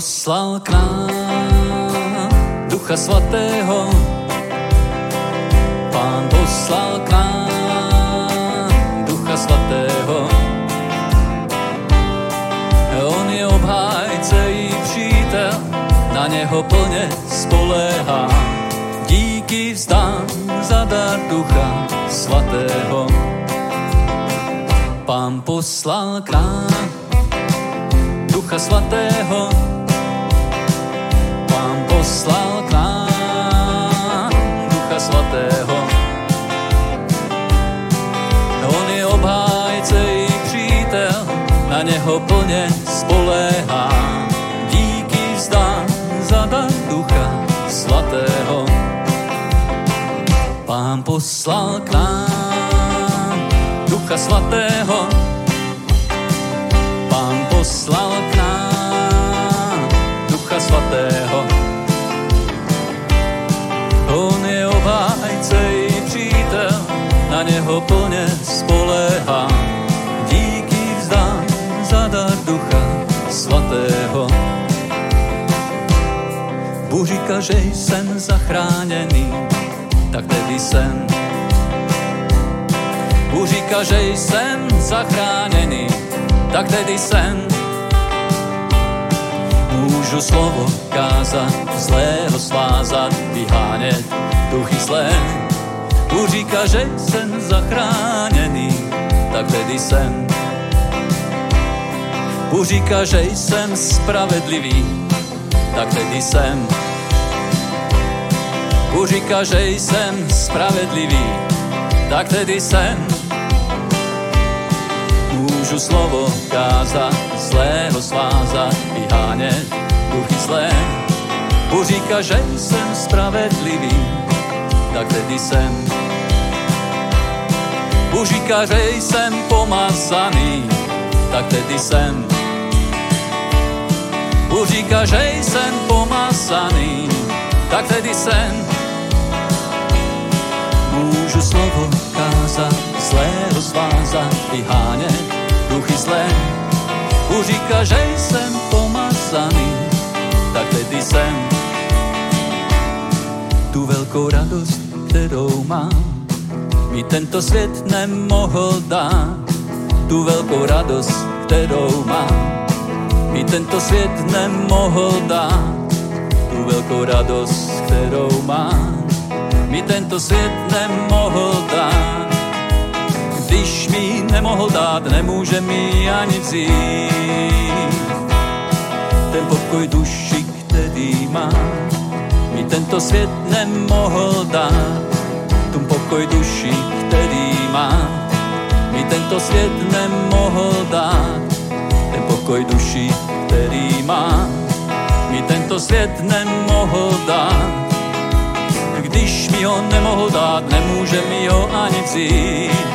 Poslal k nám Ducha Svatého, Pán poslal k nám Ducha Svatého. On je obhájce i přítel, na něho plně spoléhá. Díky vzdám za dar Ducha Svatého. Pán poslal k nám Ducha Svatého, poslal k nám Ducha Svatého. On je obhájce i přítel, na něho plně spoléhá. Díky vzdám za dar Ducha Svatého. Pán poslal k nám Ducha Svatého, že jsem zachráněný, tak tedy jsem. Bůh říká, že jsem zachráněný, tak tedy jsem. Můžu slovo kázat, zlého svázat, vyhánět duchy zlé. Bůh říká, že jsem zachráněný, tak tedy jsem. Bůh říká, že jsem spravedlivý, tak tedy jsem. Bůh říká, že jsem spravedlivý, tak tedy jsem. Můžu slovo kázat, zlého svázat, vyhánět duchy zlé. Bůh říká, že jsem spravedlivý, tak tedy jsem. Bůh říká, že jsem pomazaný, tak tedy jsem. Bůh říká, že jsem pomazaný, tak tedy jsem. Můžu slovo kázat, zlého svázat, vyhánět duchy zlé. Bůh říká, že jsem pomazaný, tak tedy jsem. Tu velkou radost, kterou mám, mi tento svět nemohl dát. Tu velkou radost, kterou mám, mi tento svět nemohl dát. Tu velkou radost, kterou mám, mi tento svět nemohl dát. Když mi nemohl dát, nemůže mi ani vzít. Ten pokoj duši, který mám, mi tento svět nemohl dát. Tu pokoj duši, který mám, mi tento svět nemohl dát. Ten pokoj duši, který mám, mi tento svět nemohl dát ho nemohl dát, nemůže mi ho ani vzít.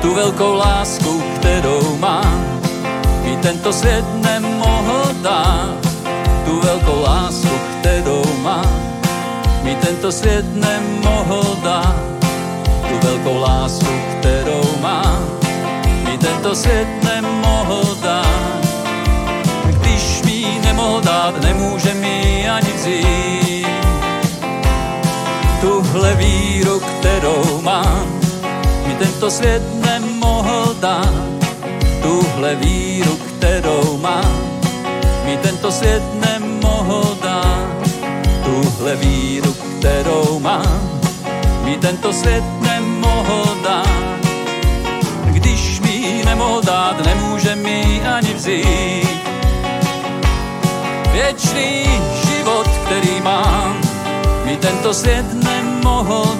Tu velkou lásku, kterou mám, mi tento svět nemohl dát. Tu velkou lásku, kterou mám, mi tento svět nemohl dát. Tu velkou lásku, kterou mám, mi tento svět nemohl dát. Když mi nemohl dát, nemůže mi ani vzít tuhle víru, kterou mám, mi tento svět nemohl dát. Tuhle víru, kterou mám, mi tento svět nemohl dát. Tuhle víru, kterou mám, mi tento svět nemohl dát. Když mi nemohl dát, nemůže mi ani vzít. Věčný život, který mám, mi tento svět nemohl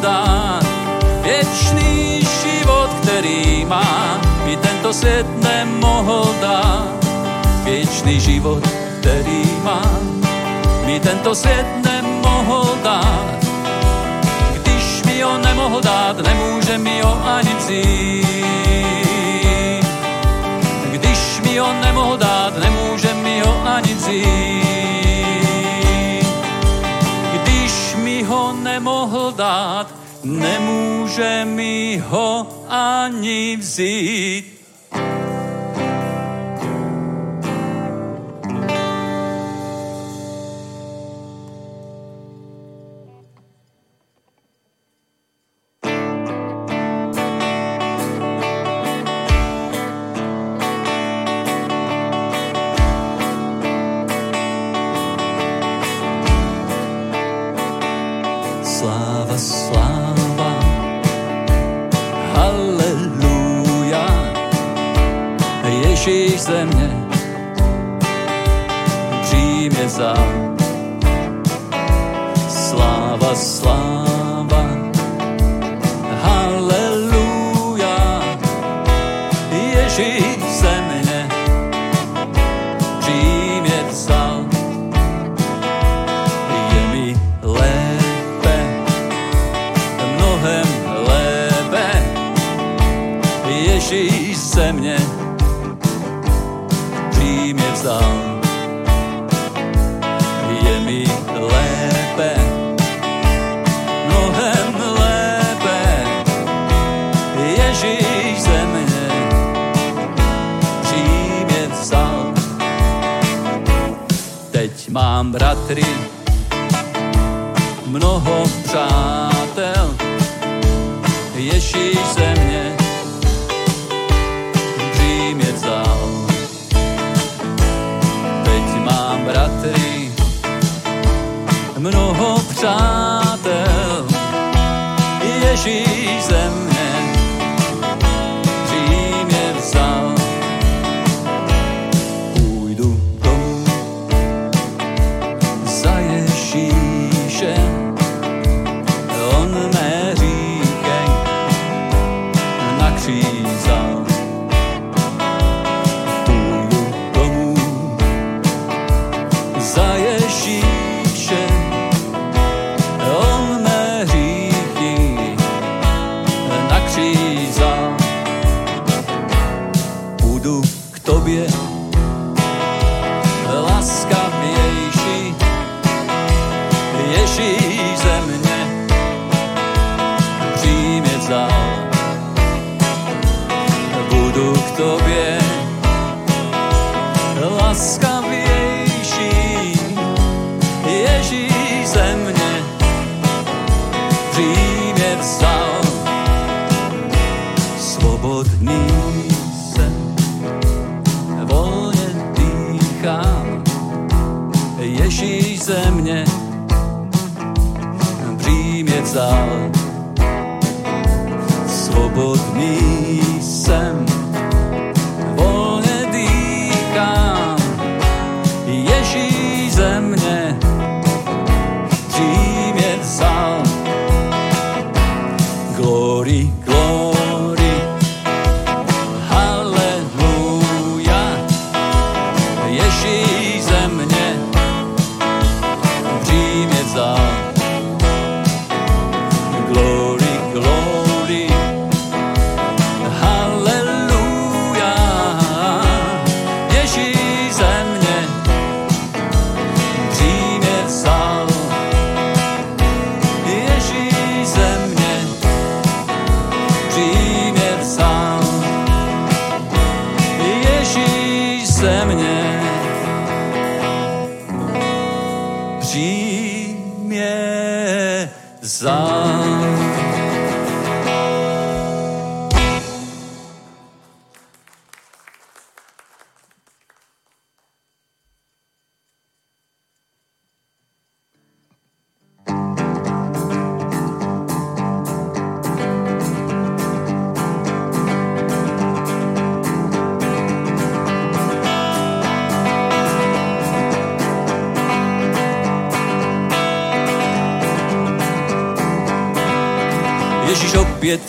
dát. Věčný život, který má, mi tento svět nemohl dát. Věčný život, který má, mi tento svět nemohl dát. Když mi ho nemohl dát, nemůže mi ho ani vzít. Když mi ho nemohl dát, nemůže mi ho ani vzít dát, nemůže mi ho ani vzít.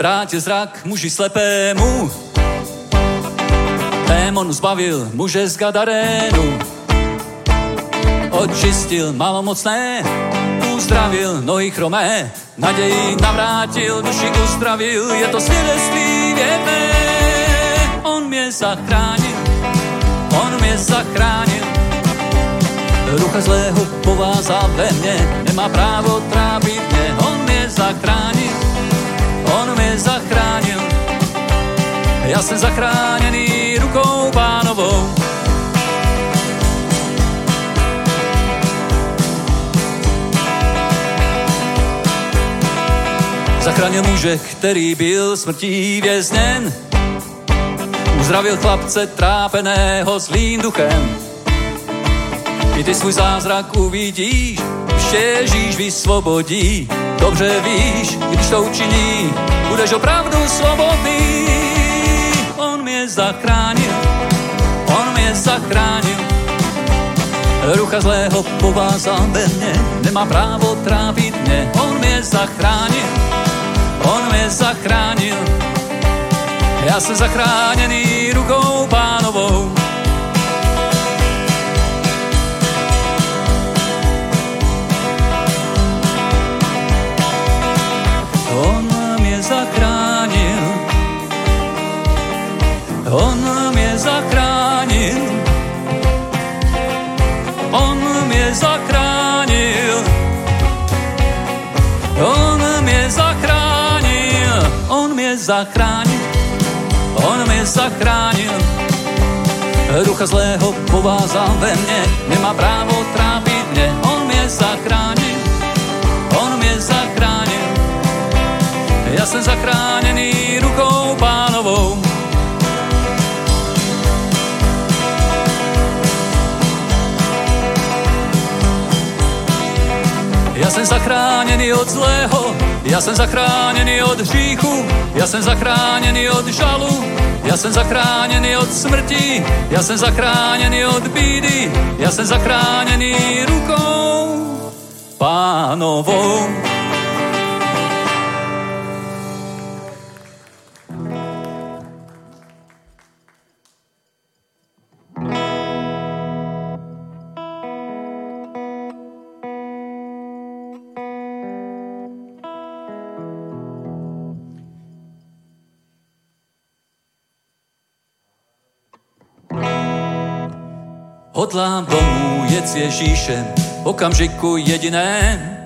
vrátil zrak muži slepému. Démon zbavil muže z Gadarénu. Očistil malomocné, uzdravil nohy chromé, naději navrátil, duši uzdravil, je to svědectví věrné. On mě zachránil, on mě zachránil, Rucha zlého povázal ve mně, nemá právo trápit mě, on mě zachránil, mě zachránil. Já jsem zachráněný rukou pánovou. Zachránil muže, který byl smrtí vězněn. Uzdravil chlapce trápeného zlým duchem. I ty svůj zázrak uvidíš, vše Ježíš vysvobodí. Dobře víš, když to učiní, budeš opravdu svobodný. On mě zachránil, on mě zachránil. Rucha zlého povázal ve mě, nemá právo trápit mě. On mě zachránil, on mě zachránil. Já jsem zachráněný rukou pánovou. Zachránil, on mě zachránil. Ducha zlého povázal ve mně, nemá právo trápit mě, on mě zachránil, on mě zachránil. Já jsem zachráněný rukou pánovou. Já jsem zachráněný od zlého, já jsem zachráněný od hříchu, já jsem zachráněný od žalu, já jsem zachráněný od smrti, já jsem zachráněný od bídy, já jsem zachráněný rukou pánovou. Hodlám domů jet s Ježíšem, okamžiku jediném.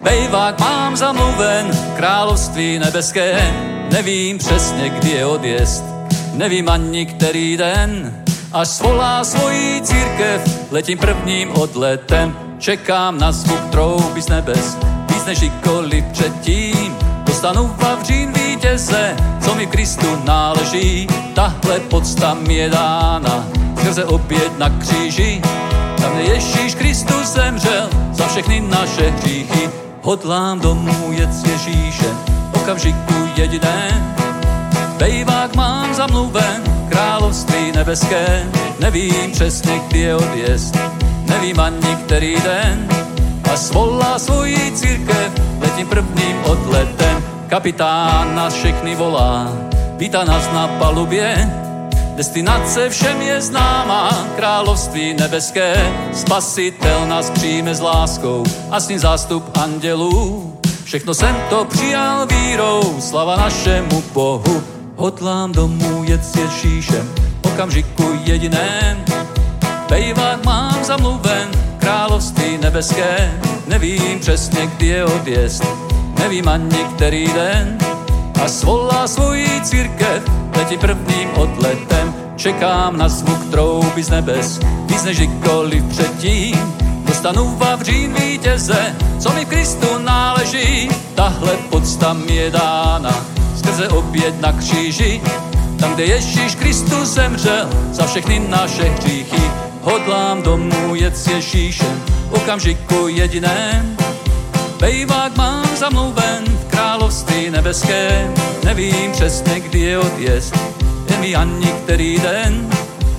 Bejvák mám zamluven, království nebeské. Nevím přesně, kdy je odjezd, nevím ani který den. Až svolá svojí církev, letím prvním odletem. Čekám na zvuk trouby z nebes, víc než kdykoliv předtím. Dostanu vavřín vítěze, co mi Kristu náleží. Tahle podsta je dána, skrze oběd na kříži. Tam, Ježíš Kristus zemřel za všechny naše hříchy. Hodlám domů jet s Ježíšem, okamžiku jediné. Bejvák mám zamluven, království nebeské. Nevím přesně, kdy je odjezd, nevím ani který den. A svolá svoji církev, letím prvním odletem. Kapitán nás všechny volá, vítá nás na palubě, Destinace všem je známá, království nebeské. Spasitel nás přijme s láskou a s ním zástup andělů. Všechno jsem to přijal vírou, slava našemu Bohu. Hodlám domů jet s Ježíšem, okamžiku jediném. Bejvák mám zamluven, království nebeské. Nevím přesně, kdy je odjezd, nevím ani který den. A svolá svoji církev, letí prvním odletem. Čekám na zvuk trouby z nebes, víc než kdykoliv předtím. Dostanu vavřín vítěze, co mi Kristu náleží. Tahle podsta mi je dána, skrze oběd na kříži. Tam, kde Ježíš Kristus zemřel za všechny naše hříchy. Hodlám domů jet s Ježíšem, okamžiku jediném. Bejvák mám zamluven v království nebeské, nevím přesně, kdy je odjezd, je mi ani který den.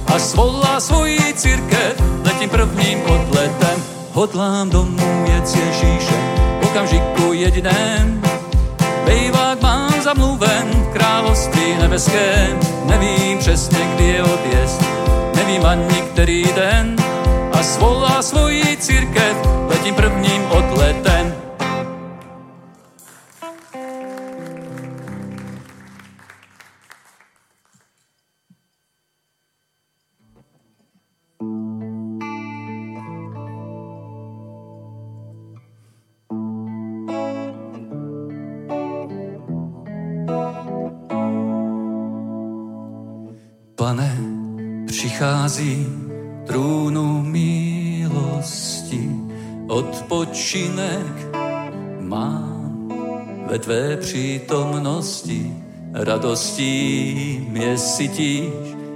A svolá svoji církev, letím prvním odletem, hodlám domů jet s Ježíšem, okamžiku jediném. Bejvák mám zamluven v království nebeské, nevím přesně, kdy je odjezd, nevím ani který den. A svolá svoji církev, letím prvním přichází trůnu milosti, odpočinek mám ve tvé přítomnosti, radostí mě sytíš,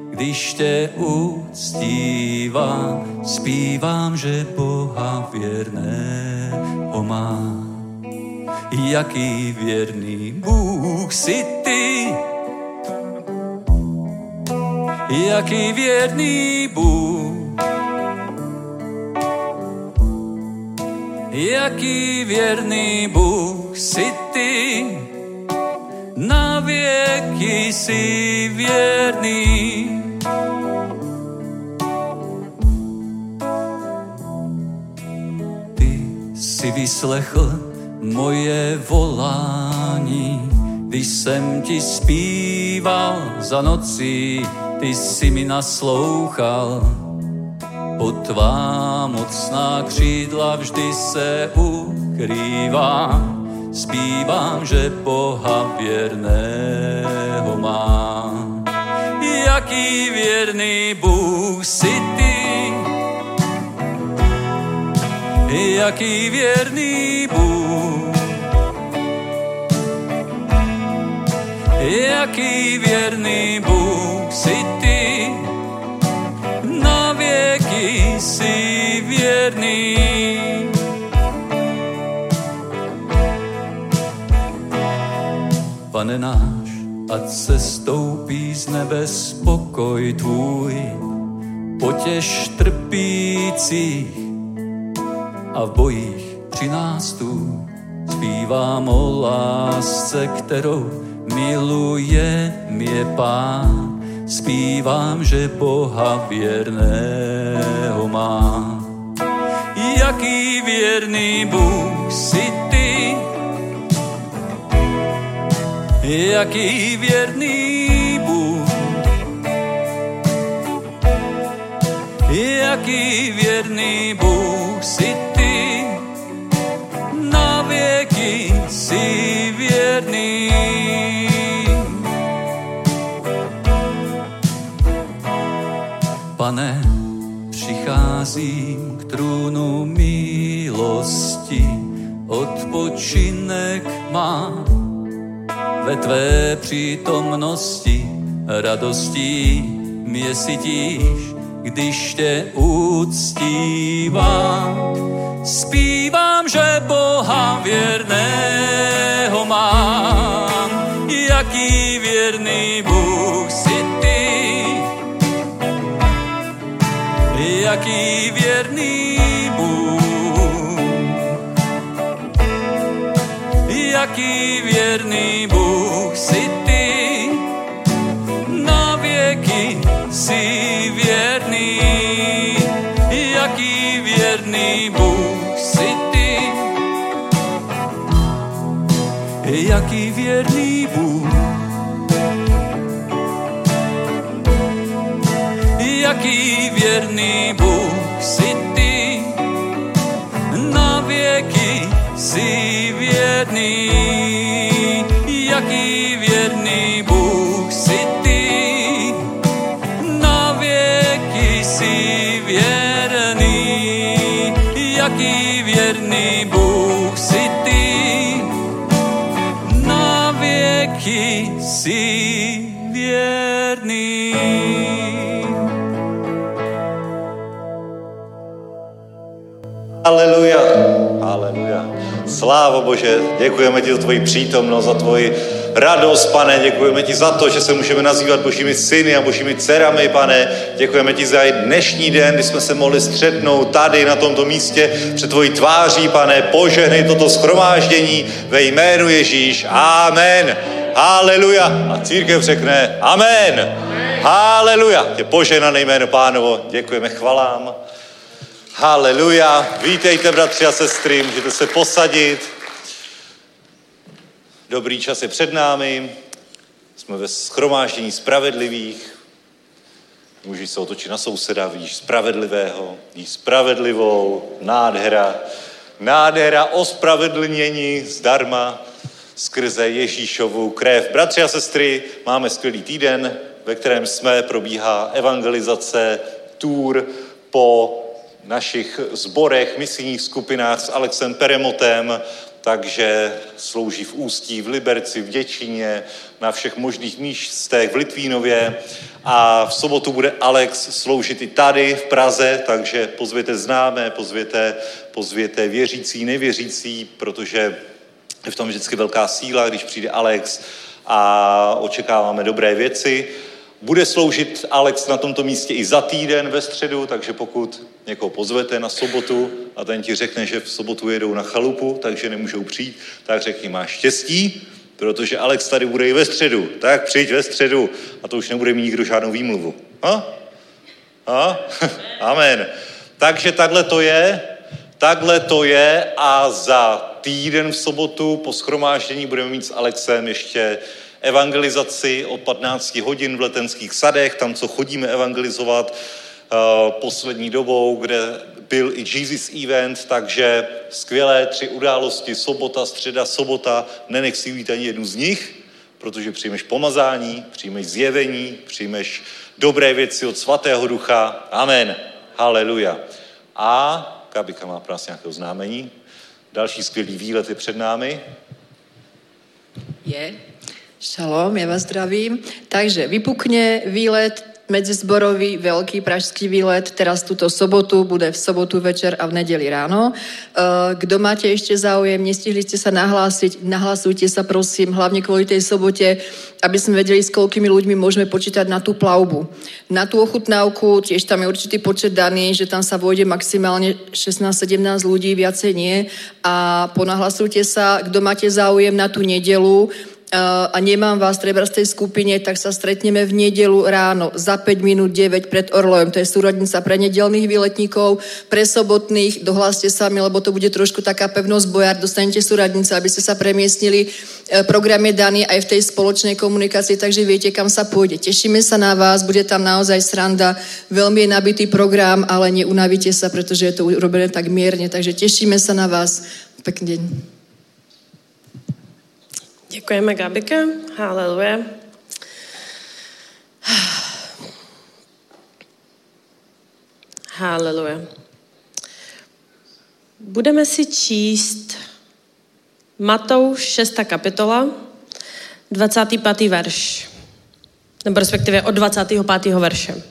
když tě uctívám, zpívám, že Boha věrného mám. Jaký věrný Bůh si ty, jaký věrný Bůh. jaký věrný Bůh si ty, na věky si věrný. Ty si vyslechl moje volání, když jsem ti zpíval za nocí, ty si mi naslouchal. Pod tvá mocná křídla vždy se ukrývám, zpívám, že Boha věrného mám. Jaký věrný Bůh si ty, jaký věrný Bůh, jaký věrný Bůh si ty, na věky si věrný. Pane náš, ať se stoupí z nebe spokoj tvůj, potěž trpících a v bojích při nás tu zpívám o lásce, kterou miluje mě Pán. Zpívám, že Boha věrného má. Jaký věrný Bůh si ty, jaký věrný Bůh, jaký věrný Bůh si ty, přicházím k trůnu milosti, odpočinek mám ve tvé přítomnosti, radostí mě sytíš, když tě uctívám. Zpívám, že Boha věrného mám, jaký věrný Bůh jaký věrný věrný Bůh si ty, na věky si věrný. Aleluja. Aleluja. Slávo Bože, děkujeme ti za tvoji přítomnost, za tvoji radost, pane. Děkujeme ti za to, že se můžeme nazývat božími syny a božími dcerami, pane. Děkujeme ti za dnešní den, kdy jsme se mohli střetnout tady na tomto místě před tvojí tváří, pane. Požehnej toto schromáždění ve jménu Ježíš. Amen. Haleluja. A církev řekne amen. Haleluja. Je poženané jméno pánovo. Děkujeme chvalám. Haleluja. Vítejte, bratři a sestry, můžete se posadit. Dobrý čas je před námi. Jsme ve schromáždění spravedlivých. Můžeš se otočit na souseda, vidíš spravedlivého, vidíš spravedlivou, nádhera. Nádhera ospravedlnění zdarma skrze Ježíšovu krev. Bratři a sestry, máme skvělý týden, ve kterém jsme, probíhá evangelizace, tour po našich zborech, misijních skupinách s Alexem Peremotem, takže slouží v Ústí, v Liberci, v Děčíně, na všech možných místech, v Litvínově a v sobotu bude Alex sloužit i tady v Praze, takže pozvěte známé, pozvěte, pozvěte věřící, nevěřící, protože je v tom vždycky velká síla, když přijde Alex a očekáváme dobré věci. Bude sloužit Alex na tomto místě i za týden ve středu, takže pokud někoho pozvete na sobotu a ten ti řekne, že v sobotu jedou na chalupu, takže nemůžou přijít, tak řekni, máš štěstí, protože Alex tady bude i ve středu. Tak přijď ve středu a to už nebude mít nikdo žádnou výmluvu. Ha? Ha? Amen. Takže takhle to je, takhle to je a za týden v sobotu po schromáždění budeme mít s Alexem ještě evangelizaci o 15 hodin v letenských sadech, tam, co chodíme evangelizovat poslední dobou, kde byl i Jesus Event, takže skvělé tři události, sobota, středa, sobota, nenech si jít ani jednu z nich, protože přijmeš pomazání, přijmeš zjevení, přijmeš dobré věci od svatého ducha. Amen. Haleluja. A Kabika má pro nás nějaké oznámení. Další skvělý výlet je před námi. Je. Šalom, já vás zdravím. Takže vypukne výlet medzizborový veľký pražský výlet teraz túto sobotu, bude v sobotu večer a v nedeli ráno. Eh, kdo máte ešte záujem, nestihli ste sa nahlásiť, nahlasujte sa prosím, hlavne kvôli tej sobote, aby sme vedeli, s koľkými ľuďmi môžeme počítať na tú plavbu. Na tú ochutnávku tiež tam je určitý počet daný, že tam sa vojde maximálne 16-17 ľudí, viacej nie. A ponahlasujte sa, kdo máte záujem na tú nedelu, a nemám vás treba z tej skupine, tak sa stretneme v nedelu ráno za 5 minút 9 pred Orlojom. To je súrodnica pre nedelných výletníkov, pre sobotných. Dohláste sami, lebo to bude trošku taká pevnosť bojár. Dostanete súradnice, aby ste sa premiestnili. E, program je daný aj v tej spoločnej komunikácii, takže viete, kam sa pôjde. Tešíme sa na vás, bude tam naozaj sranda. Veľmi je nabitý program, ale neunavíte sa, pretože je to urobené tak mierne. Takže tešíme sa na vás. Pekný deň. Děkujeme, Gabika. Haleluja. Haleluja. Budeme si číst Matouš 6. kapitola, 25. verš, nebo respektive od 25. verše.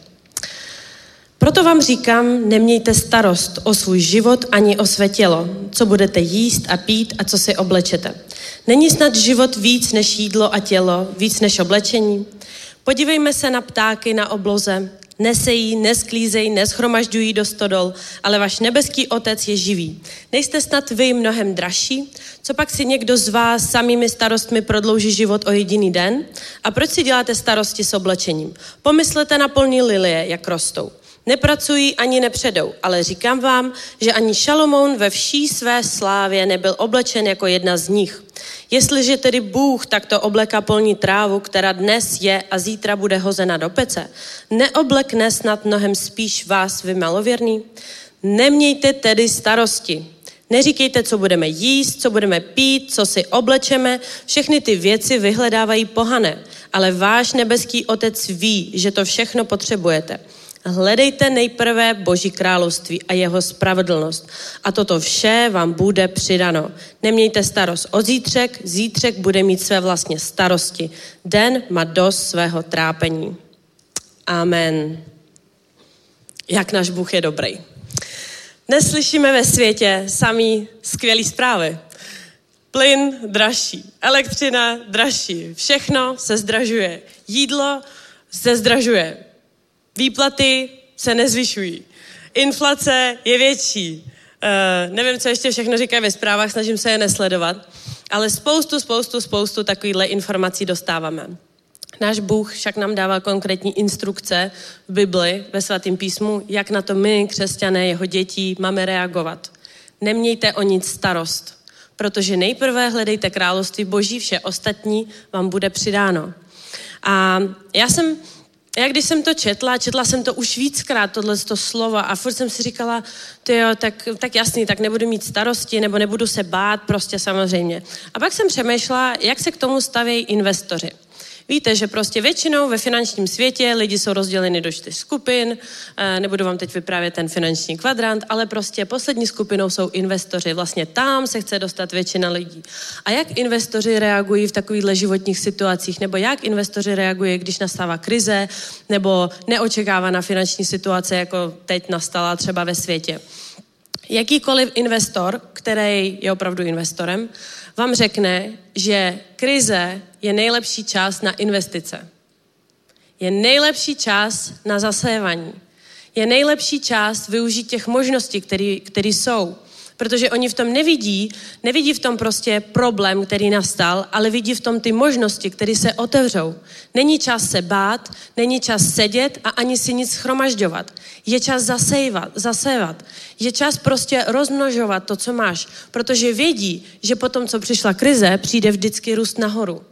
Proto vám říkám, nemějte starost o svůj život ani o své tělo, co budete jíst a pít a co si oblečete. Není snad život víc než jídlo a tělo, víc než oblečení? Podívejme se na ptáky na obloze. Nesejí, nesklízejí, neschromažďují do stodol, ale váš nebeský otec je živý. Nejste snad vy mnohem dražší? Co pak si někdo z vás samými starostmi prodlouží život o jediný den? A proč si děláte starosti s oblečením? Pomyslete na polní lilie, jak rostou. Nepracují ani nepředou, ale říkám vám, že ani Šalomoun ve vší své slávě nebyl oblečen jako jedna z nich. Jestliže tedy Bůh takto obleká polní trávu, která dnes je a zítra bude hozena do pece, neoblekne snad mnohem spíš vás, vy malověrný? Nemějte tedy starosti. Neříkejte, co budeme jíst, co budeme pít, co si oblečeme. Všechny ty věci vyhledávají pohané, ale váš nebeský otec ví, že to všechno potřebujete. Hledejte nejprve Boží království a jeho spravedlnost a toto vše vám bude přidano. Nemějte starost o zítřek, zítřek bude mít své vlastně starosti. Den má dost svého trápení. Amen. Jak náš Bůh je dobrý. Dnes slyšíme ve světě samý skvělý zprávy. Plyn dražší, elektřina dražší, všechno se zdražuje, jídlo se zdražuje, Výplaty se nezvyšují. Inflace je větší. Uh, nevím, co ještě všechno říkají ve zprávách, snažím se je nesledovat, ale spoustu, spoustu, spoustu takovýchhle informací dostáváme. Náš Bůh však nám dává konkrétní instrukce v Bibli, ve svatém písmu, jak na to my, křesťané, jeho děti, máme reagovat. Nemějte o nic starost, protože nejprve hledejte království Boží, vše ostatní vám bude přidáno. A já jsem já když jsem to četla, četla jsem to už víckrát, tohle to slovo a furt jsem si říkala, to jo, tak, tak jasný, tak nebudu mít starosti nebo nebudu se bát, prostě samozřejmě. A pak jsem přemýšlela, jak se k tomu stavějí investoři. Víte, že prostě většinou ve finančním světě lidi jsou rozděleni do čtyř skupin, eh, nebudu vám teď vyprávět ten finanční kvadrant, ale prostě poslední skupinou jsou investoři. Vlastně tam se chce dostat většina lidí. A jak investoři reagují v takovýchhle životních situacích, nebo jak investoři reagují, když nastává krize, nebo neočekávaná finanční situace, jako teď nastala třeba ve světě. Jakýkoliv investor, který je opravdu investorem, vám řekne, že krize je nejlepší čas na investice. je nejlepší čas na zasévání. Je nejlepší čas využít těch možností, které jsou. Protože oni v tom nevidí, nevidí v tom prostě problém, který nastal, ale vidí v tom ty možnosti, které se otevřou. Není čas se bát, není čas sedět a ani si nic schromažďovat. Je čas zasévat, zasévat. Je čas prostě rozmnožovat to, co máš, protože vědí, že potom, co přišla krize, přijde vždycky růst nahoru.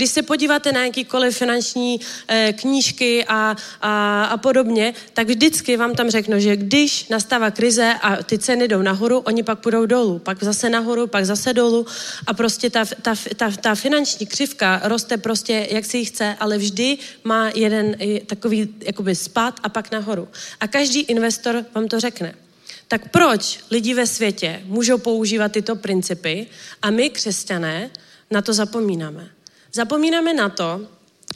Když se podíváte na jakýkoliv finanční e, knížky a, a, a podobně, tak vždycky vám tam řeknu, že když nastává krize a ty ceny jdou nahoru, oni pak půjdou dolů, pak zase nahoru, pak zase dolů a prostě ta, ta, ta, ta finanční křivka roste prostě, jak si ji chce, ale vždy má jeden takový jakoby spad a pak nahoru. A každý investor vám to řekne. Tak proč lidi ve světě můžou používat tyto principy a my, křesťané, na to zapomínáme? Zapomínáme na to,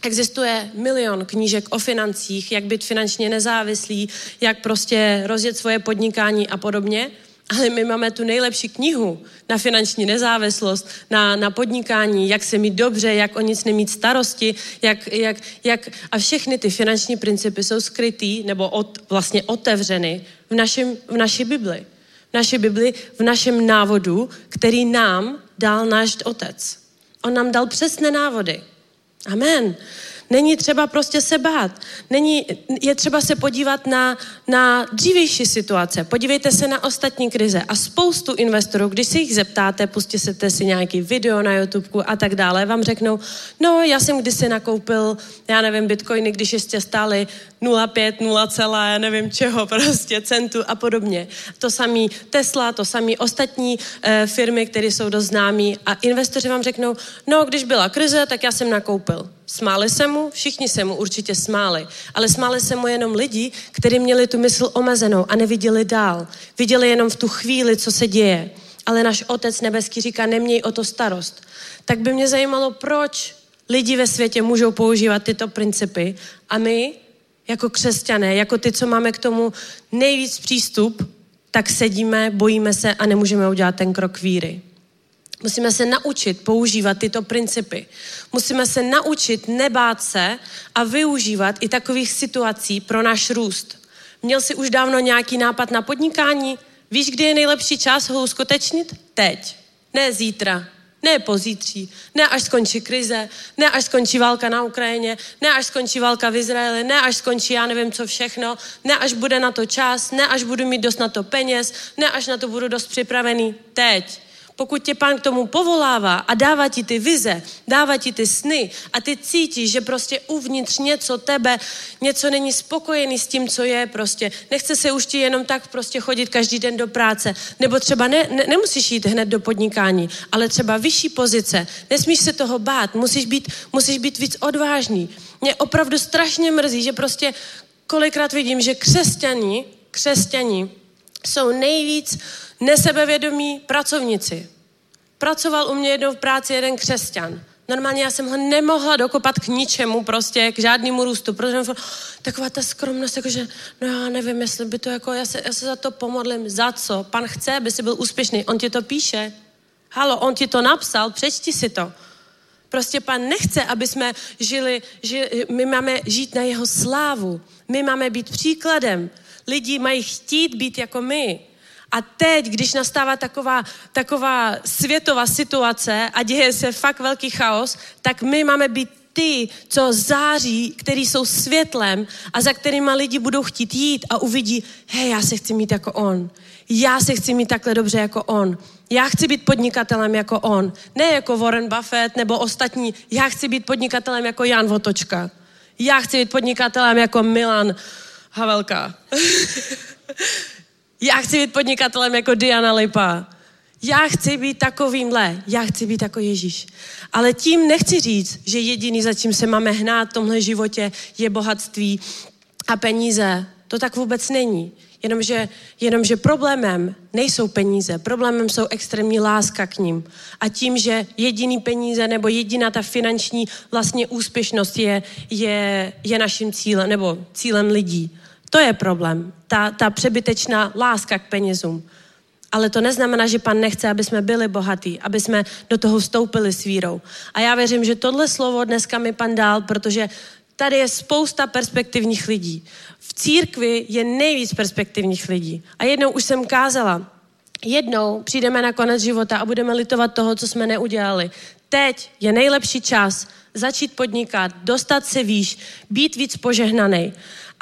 Existuje milion knížek o financích, jak být finančně nezávislý, jak prostě rozjet svoje podnikání a podobně. Ale my máme tu nejlepší knihu na finanční nezávislost, na, na podnikání, jak se mít dobře, jak o nic nemít starosti, jak, jak, jak, a všechny ty finanční principy jsou skrytý nebo od, vlastně otevřeny v, našem, v naší Bibli. V naší Bibli, v našem návodu, který nám dal náš Otec. On nám dal přesné návody. Amen. Není třeba prostě se bát. Není, je třeba se podívat na, na dřívější situace. Podívejte se na ostatní krize. A spoustu investorů, když se jich zeptáte, pustíte si nějaký video na YouTube a tak dále, vám řeknou, no já jsem kdysi nakoupil, já nevím, bitcoiny, když ještě stály 0,5, 0, já nevím čeho, prostě centu a podobně. To samý Tesla, to samý ostatní e, firmy, které jsou dost známí a investoři vám řeknou, no když byla krize, tak já jsem nakoupil. Smáli se mu, všichni se mu určitě smáli, ale smáli se mu jenom lidi, kteří měli tu mysl omezenou a neviděli dál. Viděli jenom v tu chvíli, co se děje. Ale náš Otec nebeský říká, neměj o to starost. Tak by mě zajímalo, proč lidi ve světě můžou používat tyto principy a my, jako křesťané, jako ty, co máme k tomu nejvíc přístup, tak sedíme, bojíme se a nemůžeme udělat ten krok víry. Musíme se naučit používat tyto principy. Musíme se naučit nebát se a využívat i takových situací pro náš růst. Měl jsi už dávno nějaký nápad na podnikání? Víš, kdy je nejlepší čas ho uskutečnit? Teď. Ne zítra, ne pozítří, ne až skončí krize, ne až skončí válka na Ukrajině, ne až skončí válka v Izraeli, ne až skončí já nevím co všechno, ne až bude na to čas, ne až budu mít dost na to peněz, ne až na to budu dost připravený. Teď. Pokud tě pán k tomu povolává a dává ti ty vize, dává ti ty sny a ty cítíš, že prostě uvnitř něco tebe, něco není spokojený s tím, co je prostě. Nechce se už ti jenom tak prostě chodit každý den do práce. Nebo třeba ne, ne, nemusíš jít hned do podnikání, ale třeba vyšší pozice. Nesmíš se toho bát, musíš být, musíš být víc odvážný. Mě opravdu strašně mrzí, že prostě kolikrát vidím, že křesťani, křesťani jsou nejvíc nesebevědomí pracovníci. Pracoval u mě jednou v práci jeden křesťan. Normálně já jsem ho nemohla dokopat k ničemu, prostě k žádnému růstu, protože taková ta skromnost, jakože, no já nevím, jestli by to jako, já se, já se za to pomodlím, za co? Pan chce, aby si byl úspěšný, on ti to píše. Halo, on ti to napsal, přečti si to. Prostě pan nechce, aby jsme žili, že my máme žít na jeho slávu. My máme být příkladem. Lidi mají chtít být jako my. A teď, když nastává taková, taková světová situace a děje se fakt velký chaos, tak my máme být ty, co září, který jsou světlem a za kterýma lidi budou chtít jít a uvidí, hej, já se chci mít jako on. Já se chci mít takhle dobře jako on. Já chci být podnikatelem jako on. Ne jako Warren Buffett nebo ostatní. Já chci být podnikatelem jako Jan Votočka. Já chci být podnikatelem jako Milan Havelka. Já chci být podnikatelem jako Diana Lipa. Já chci být takovýmhle. Já chci být jako Ježíš. Ale tím nechci říct, že jediný, za čím se máme hnát v tomhle životě, je bohatství a peníze. To tak vůbec není. Jenomže, jenomže problémem nejsou peníze, problémem jsou extrémní láska k ním. A tím, že jediný peníze nebo jediná ta finanční vlastně úspěšnost je, je, je naším cílem, nebo cílem lidí. To je problém, ta, ta přebytečná láska k penězům. Ale to neznamená, že pan nechce, aby jsme byli bohatí, aby jsme do toho vstoupili s vírou. A já věřím, že tohle slovo dneska mi pan dal, protože Tady je spousta perspektivních lidí. V církvi je nejvíc perspektivních lidí. A jednou už jsem kázala, jednou přijdeme na konec života a budeme litovat toho, co jsme neudělali. Teď je nejlepší čas začít podnikat, dostat se výš, být víc požehnaný.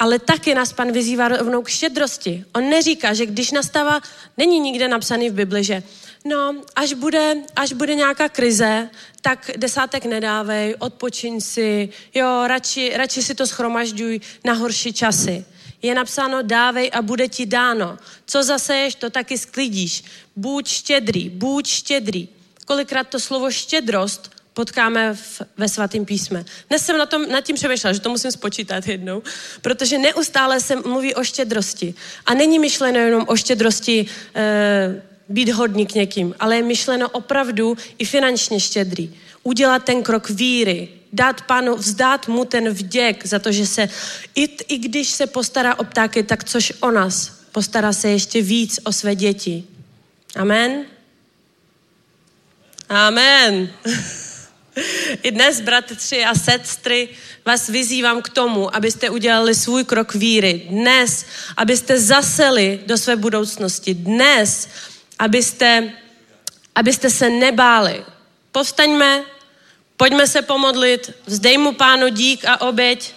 Ale taky nás pan vyzývá rovnou k štědrosti. On neříká, že když nastává, není nikde napsaný v Bibli, že no, až bude, až bude nějaká krize, tak desátek nedávej, odpočiň si, jo, radši, radši si to schromažďuj na horší časy. Je napsáno dávej a bude ti dáno. Co zaseješ, to taky sklidíš. Buď štědrý, buď štědrý. Kolikrát to slovo štědrost potkáme v, ve svatém písme. Dnes jsem na tom, nad tím přemýšlela, že to musím spočítat jednou, protože neustále se mluví o štědrosti. A není myšleno jenom o štědrosti e, být hodný k někým, ale je myšleno opravdu i finančně štědrý. Udělat ten krok víry, dát panu, vzdát mu ten vděk za to, že se, i, i když se postará o ptáky, tak což o nás, postará se ještě víc o své děti. Amen? Amen. I dnes, bratři a sestry, vás vyzývám k tomu, abyste udělali svůj krok víry. Dnes, abyste zaseli do své budoucnosti. Dnes, abyste, abyste se nebáli. Povstaňme, pojďme se pomodlit, vzdej mu pánu dík a oběť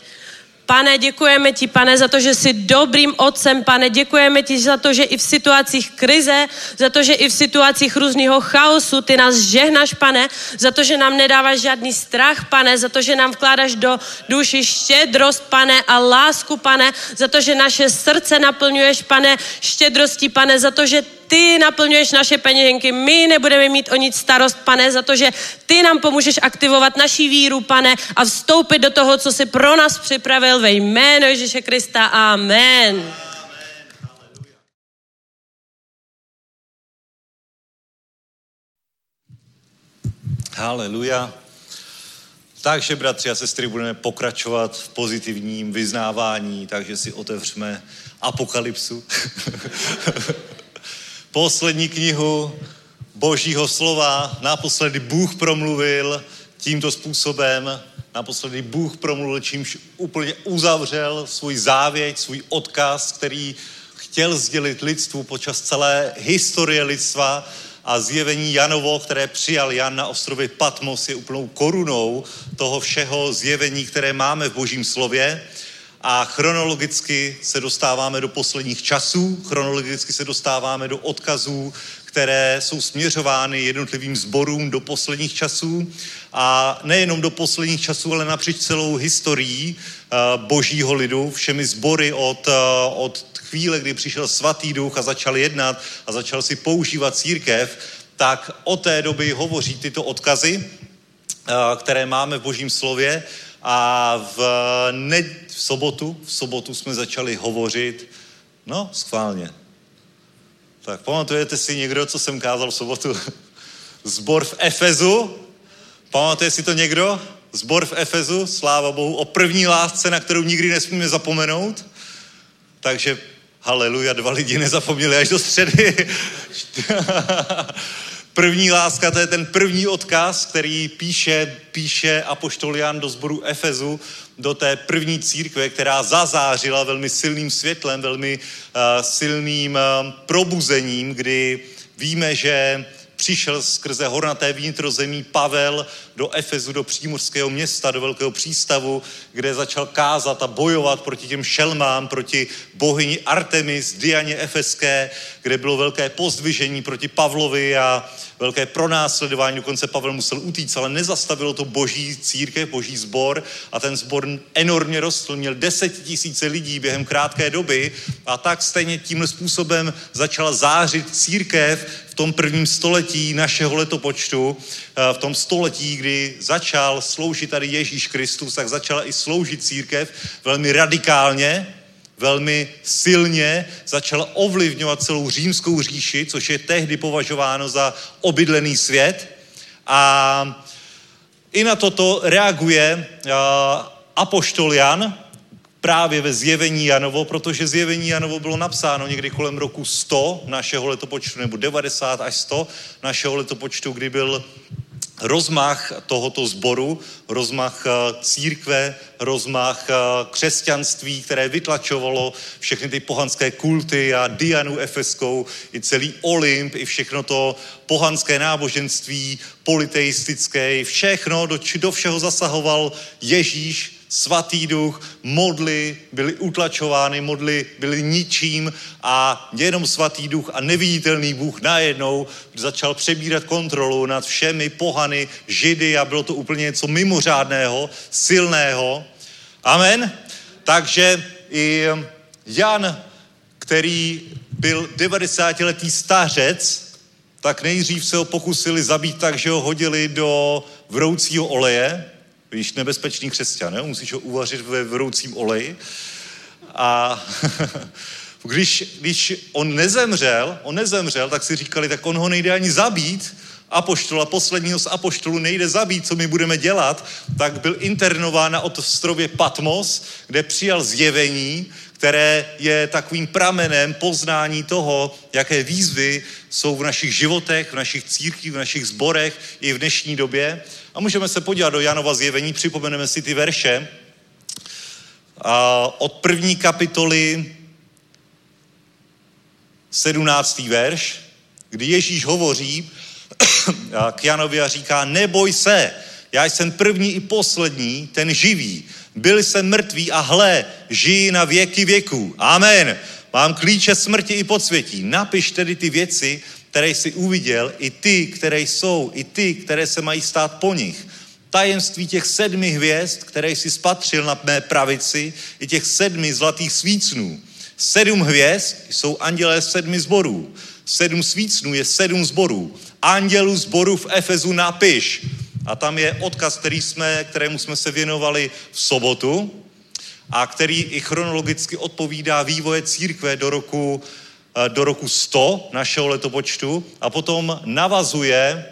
Pane, děkujeme ti, pane, za to, že jsi dobrým otcem, pane, děkujeme ti za to, že i v situacích krize, za to, že i v situacích různého chaosu ty nás žehnáš, pane, za to, že nám nedáváš žádný strach, pane, za to, že nám vkládáš do duši štědrost, pane, a lásku, pane, za to, že naše srdce naplňuješ, pane, štědrostí, pane, za to, že ty naplňuješ naše peněženky, my nebudeme mít o nic starost, pane, za to, že ty nám pomůžeš aktivovat naší víru, pane, a vstoupit do toho, co jsi pro nás připravil ve jménu Ježíše Krista. Amen. Haleluja. Takže, bratři a sestry, budeme pokračovat v pozitivním vyznávání, takže si otevřeme apokalypsu. poslední knihu Božího slova. Naposledy Bůh promluvil tímto způsobem. Naposledy Bůh promluvil, čímž úplně uzavřel svůj závěť, svůj odkaz, který chtěl sdělit lidstvu počas celé historie lidstva a zjevení Janovo, které přijal Jan na ostrově Patmos, je úplnou korunou toho všeho zjevení, které máme v Božím slově a chronologicky se dostáváme do posledních časů, chronologicky se dostáváme do odkazů, které jsou směřovány jednotlivým sborům do posledních časů. A nejenom do posledních časů, ale napříč celou historií uh, božího lidu, všemi sbory od, uh, od chvíle, kdy přišel svatý duch a začal jednat a začal si používat církev, tak od té doby hovoří tyto odkazy, uh, které máme v božím slově. A v, ne, v sobotu, v sobotu jsme začali hovořit, no, schválně. Tak pamatujete si někdo, co jsem kázal v sobotu? Zbor v Efezu. Pamatuje si to někdo? Zbor v Efezu, sláva Bohu, o první lásce, na kterou nikdy nesmíme zapomenout. Takže haleluja, dva lidi nezapomněli až do středy. První láska, to je ten první odkaz, který píše, píše apoštol Jan do sboru Efezu, do té první církve, která zazářila velmi silným světlem, velmi uh, silným uh, probuzením, kdy víme, že přišel skrze hornaté vnitrozemí Pavel do Efezu, do přímořského města, do velkého přístavu, kde začal kázat a bojovat proti těm šelmám, proti bohyni Artemis, Dianě Efeské, kde bylo velké pozdvižení proti Pavlovi a velké pronásledování, dokonce Pavel musel utíct, ale nezastavilo to boží církev, boží sbor. A ten sbor enormně rostl, měl deset tisíce lidí během krátké doby. A tak stejně tímhle způsobem začala zářit církev v tom prvním století našeho letopočtu, eh, v tom století, kdy začal sloužit tady Ježíš Kristus, tak začala i sloužit církev velmi radikálně, velmi silně začala ovlivňovat celou římskou říši, což je tehdy považováno za obydlený svět. A i na toto reaguje uh, apoštol Jan právě ve zjevení Janovo, protože zjevení Janovo bylo napsáno někdy kolem roku 100 našeho letopočtu, nebo 90 až 100 našeho letopočtu, kdy byl rozmach tohoto sboru, rozmach eh, církve, rozmach eh, křesťanství, které vytlačovalo všechny ty pohanské kulty a Dianu Efeskou, i celý Olymp, i všechno to pohanské náboženství, politeistické, všechno, do, do všeho zasahoval Ježíš, svatý duch, modly byly utlačovány, modly byly ničím a jenom svatý duch a neviditelný Bůh najednou začal přebírat kontrolu nad všemi pohany, židy a bylo to úplně něco mimořádného, silného. Amen. Takže i Jan, který byl 90-letý stařec, tak nejdřív se ho pokusili zabít tak, že ho hodili do vroucího oleje, Víš, nebezpečný křesťan, ne? musíš ho uvařit ve vroucím oleji. A když, když on nezemřel, on nezemřel, tak si říkali, tak on ho nejde ani zabít, apoštola, posledního z apoštolů nejde zabít, co my budeme dělat, tak byl internován na ostrově Patmos, kde přijal zjevení, které je takovým pramenem poznání toho, jaké výzvy jsou v našich životech, v našich církvích, v našich zborech i v dnešní době. A můžeme se podívat do Janova zjevení, připomeneme si ty verše. A od první kapitoly 17. verš, kdy Ježíš hovoří k Janovi a říká, neboj se, já jsem první i poslední, ten živý. Byl jsem mrtvý a hle, žijí na věky věků. Amen. Mám klíče smrti i podsvětí. Napiš tedy ty věci, které jsi uviděl, i ty, které jsou, i ty, které se mají stát po nich. Tajemství těch sedmi hvězd, které jsi spatřil na mé pravici, i těch sedmi zlatých svícnů. Sedm hvězd jsou andělé sedmi zborů. Sedm svícnů je sedm zborů. Andělu zboru v Efezu napiš. A tam je odkaz, který jsme, kterému jsme se věnovali v sobotu a který i chronologicky odpovídá vývoje církve do roku, eh, do roku 100 našeho letopočtu a potom navazuje,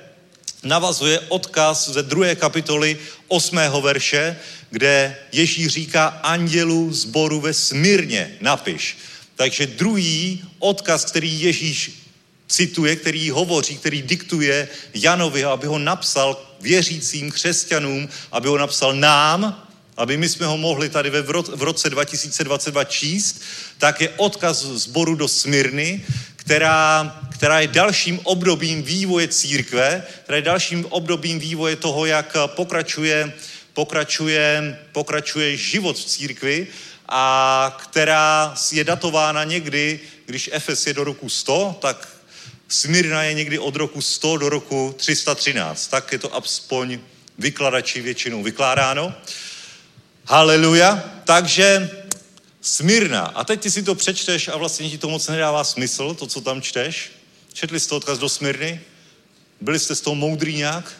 navazuje odkaz ze druhé kapitoly 8. verše, kde Ježíš říká andělu zboru ve Smírně, napiš. Takže druhý odkaz, který Ježíš cituje, který hovoří, který diktuje Janovi, aby ho napsal věřícím křesťanům, aby ho napsal nám, aby my jsme ho mohli tady ve v roce 2022 číst, tak je odkaz zboru do Smyrny, která, která je dalším obdobím vývoje církve, která je dalším obdobím vývoje toho, jak pokračuje, pokračuje, pokračuje život v církvi a která je datována někdy, když Efes je do roku 100, tak Smyrna je někdy od roku 100 do roku 313. Tak je to aspoň vykladači většinou vykládáno. Haleluja. Takže Smyrna. A teď ty si to přečteš a vlastně ti to moc nedává smysl, to, co tam čteš. Četli jste odkaz do Smyrny? Byli jste z toho moudrý nějak?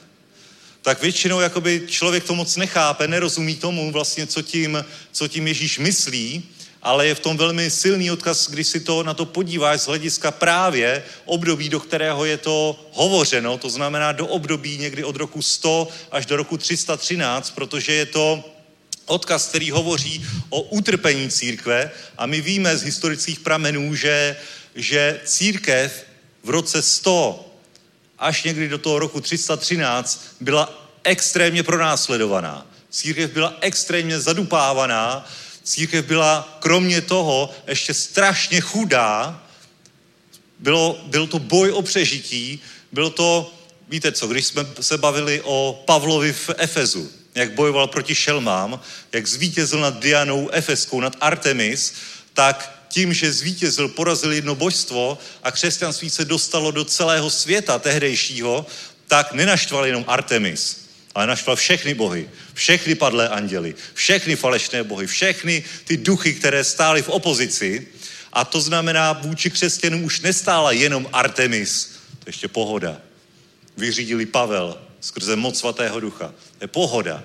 Tak většinou jakoby člověk to moc nechápe, nerozumí tomu vlastně, co tím, co tím Ježíš myslí ale je v tom velmi silný odkaz, když si to na to podíváš z hlediska právě období, do kterého je to hovořeno, to znamená do období někdy od roku 100 až do roku 313, protože je to odkaz, který hovoří o utrpení církve a my víme z historických pramenů, že, že církev v roce 100 až někdy do toho roku 313 byla extrémně pronásledovaná. Církev byla extrémně zadupávaná, Církev byla kromě toho ještě strašně chudá. Bylo, byl to boj o přežití, bylo to, víte co, když jsme se bavili o Pavlovi v Efezu, jak bojoval proti šelmám, jak zvítězil nad Dianou Efeskou, nad Artemis, tak tím, že zvítězil, porazil jedno božstvo a křesťanství se dostalo do celého světa tehdejšího, tak nenaštval jenom Artemis, ale naštval všechny bohy, všechny padlé anděly, všechny falešné bohy, všechny ty duchy, které stály v opozici. A to znamená, vůči křesťanům už nestála jenom Artemis, to je ještě pohoda. Vyřídili Pavel skrze moc svatého ducha. To je pohoda.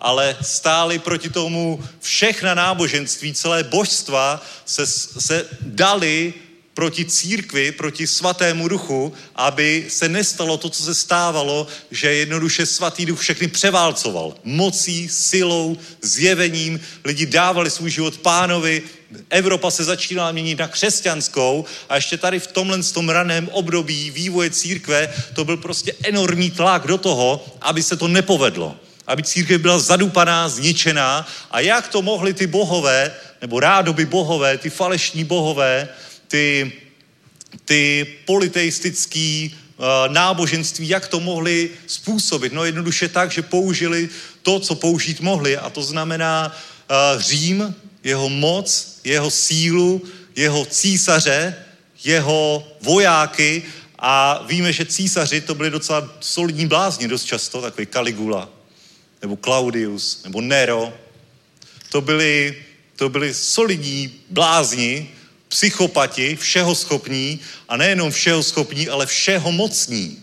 Ale stáli proti tomu všechna náboženství, celé božstva se, se dali proti církvi, proti svatému duchu, aby se nestalo to, co se stávalo, že jednoduše svatý duch všechny převálcoval. Mocí, silou, zjevením, lidi dávali svůj život pánovi, Evropa se začínala měnit na křesťanskou a ještě tady v tomhle tom raném období vývoje církve to byl prostě enormní tlak do toho, aby se to nepovedlo. Aby církev byla zadupaná, zničená a jak to mohli ty bohové, nebo rádoby bohové, ty falešní bohové, ty, ty politeistický uh, náboženství, jak to mohli způsobit? No jednoduše tak, že použili to, co použít mohli a to znamená uh, Řím, jeho moc, jeho sílu, jeho císaře, jeho vojáky a víme, že císaři to byli docela solidní blázni dost často, takový Caligula, nebo Claudius, nebo Nero. To byli, to byli solidní blázni, psychopati, všeho schopní a nejenom všeho schopní, ale všeho mocní.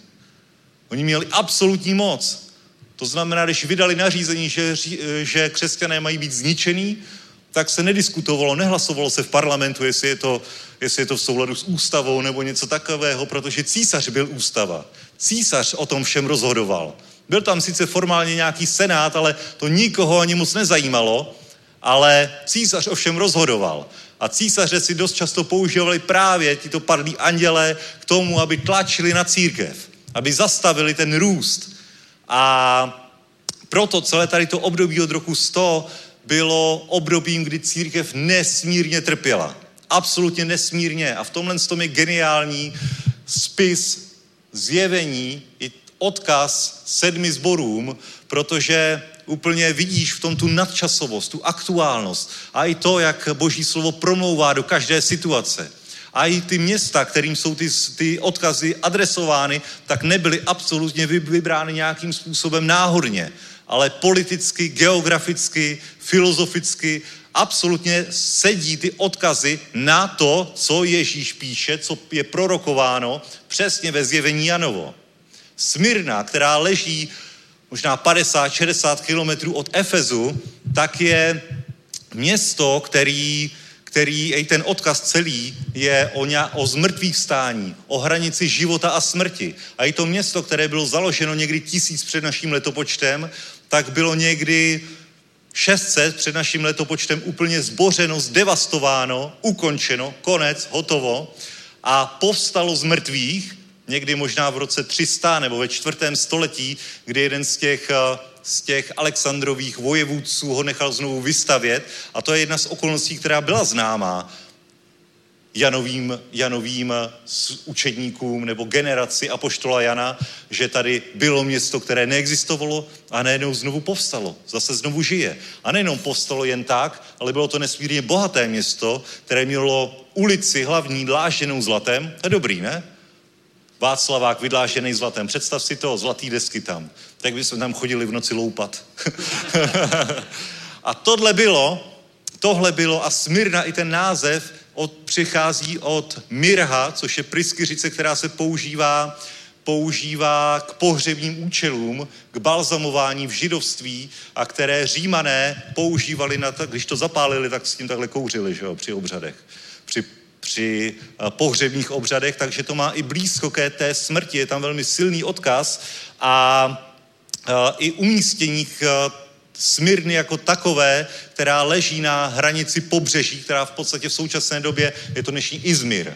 Oni měli absolutní moc. To znamená, když vydali nařízení, že, že křesťané mají být zničený, tak se nediskutovalo, nehlasovalo se v parlamentu, jestli je, to, jestli je to v souladu s ústavou nebo něco takového, protože císař byl ústava. Císař o tom všem rozhodoval. Byl tam sice formálně nějaký senát, ale to nikoho ani moc nezajímalo, ale císař o všem rozhodoval. A císaře si dost často používali právě tito padlí anděle k tomu, aby tlačili na církev, aby zastavili ten růst. A proto celé tady to období od roku 100 bylo obdobím, kdy církev nesmírně trpěla. Absolutně nesmírně. A v tomhle tom je geniální spis zjevení i odkaz sedmi zborům, protože úplně vidíš v tom tu nadčasovost, tu aktuálnost a i to, jak boží slovo promlouvá do každé situace. A i ty města, kterým jsou ty, ty odkazy adresovány, tak nebyly absolutně vybrány nějakým způsobem náhodně, ale politicky, geograficky, filozoficky, absolutně sedí ty odkazy na to, co Ježíš píše, co je prorokováno přesně ve zjevení Janovo. Smyrna, která leží možná 50-60 kilometrů od Efezu, tak je město, který, který i ten odkaz celý je o, ně, o zmrtvých vstání, o hranici života a smrti. A i to město, které bylo založeno někdy tisíc před naším letopočtem, tak bylo někdy 600 před naším letopočtem úplně zbořeno, zdevastováno, ukončeno, konec, hotovo a povstalo z mrtvých někdy možná v roce 300 nebo ve čtvrtém století, kdy jeden z těch, eh, z těch Alexandrových vojevůdců ho nechal znovu vystavět. A to je jedna z okolností, která byla známá Janovým, Janovým učedníkům nebo generaci apoštola Jana, že tady bylo město, které neexistovalo a najednou znovu povstalo. Zase znovu žije. A nejenom povstalo jen tak, ale bylo to nesmírně bohaté město, které mělo ulici hlavní dláženou zlatem. To je dobrý, ne? Václavák vydlážený zlatem. Představ si to, zlatý desky tam. Tak bychom tam chodili v noci loupat. a tohle bylo, tohle bylo a Smyrna i ten název od, přichází od mirha, což je pryskyřice, která se používá používá k pohřebním účelům, k balzamování v židovství a které římané používali na to, když to zapálili, tak s tím takhle kouřili, že jo, při obřadech. Při při eh, pohřebních obřadech, takže to má i blízko ke té smrti, je tam velmi silný odkaz a eh, i umístění eh, Smyrny jako takové, která leží na hranici pobřeží, která v podstatě v současné době je to dnešní Izmir.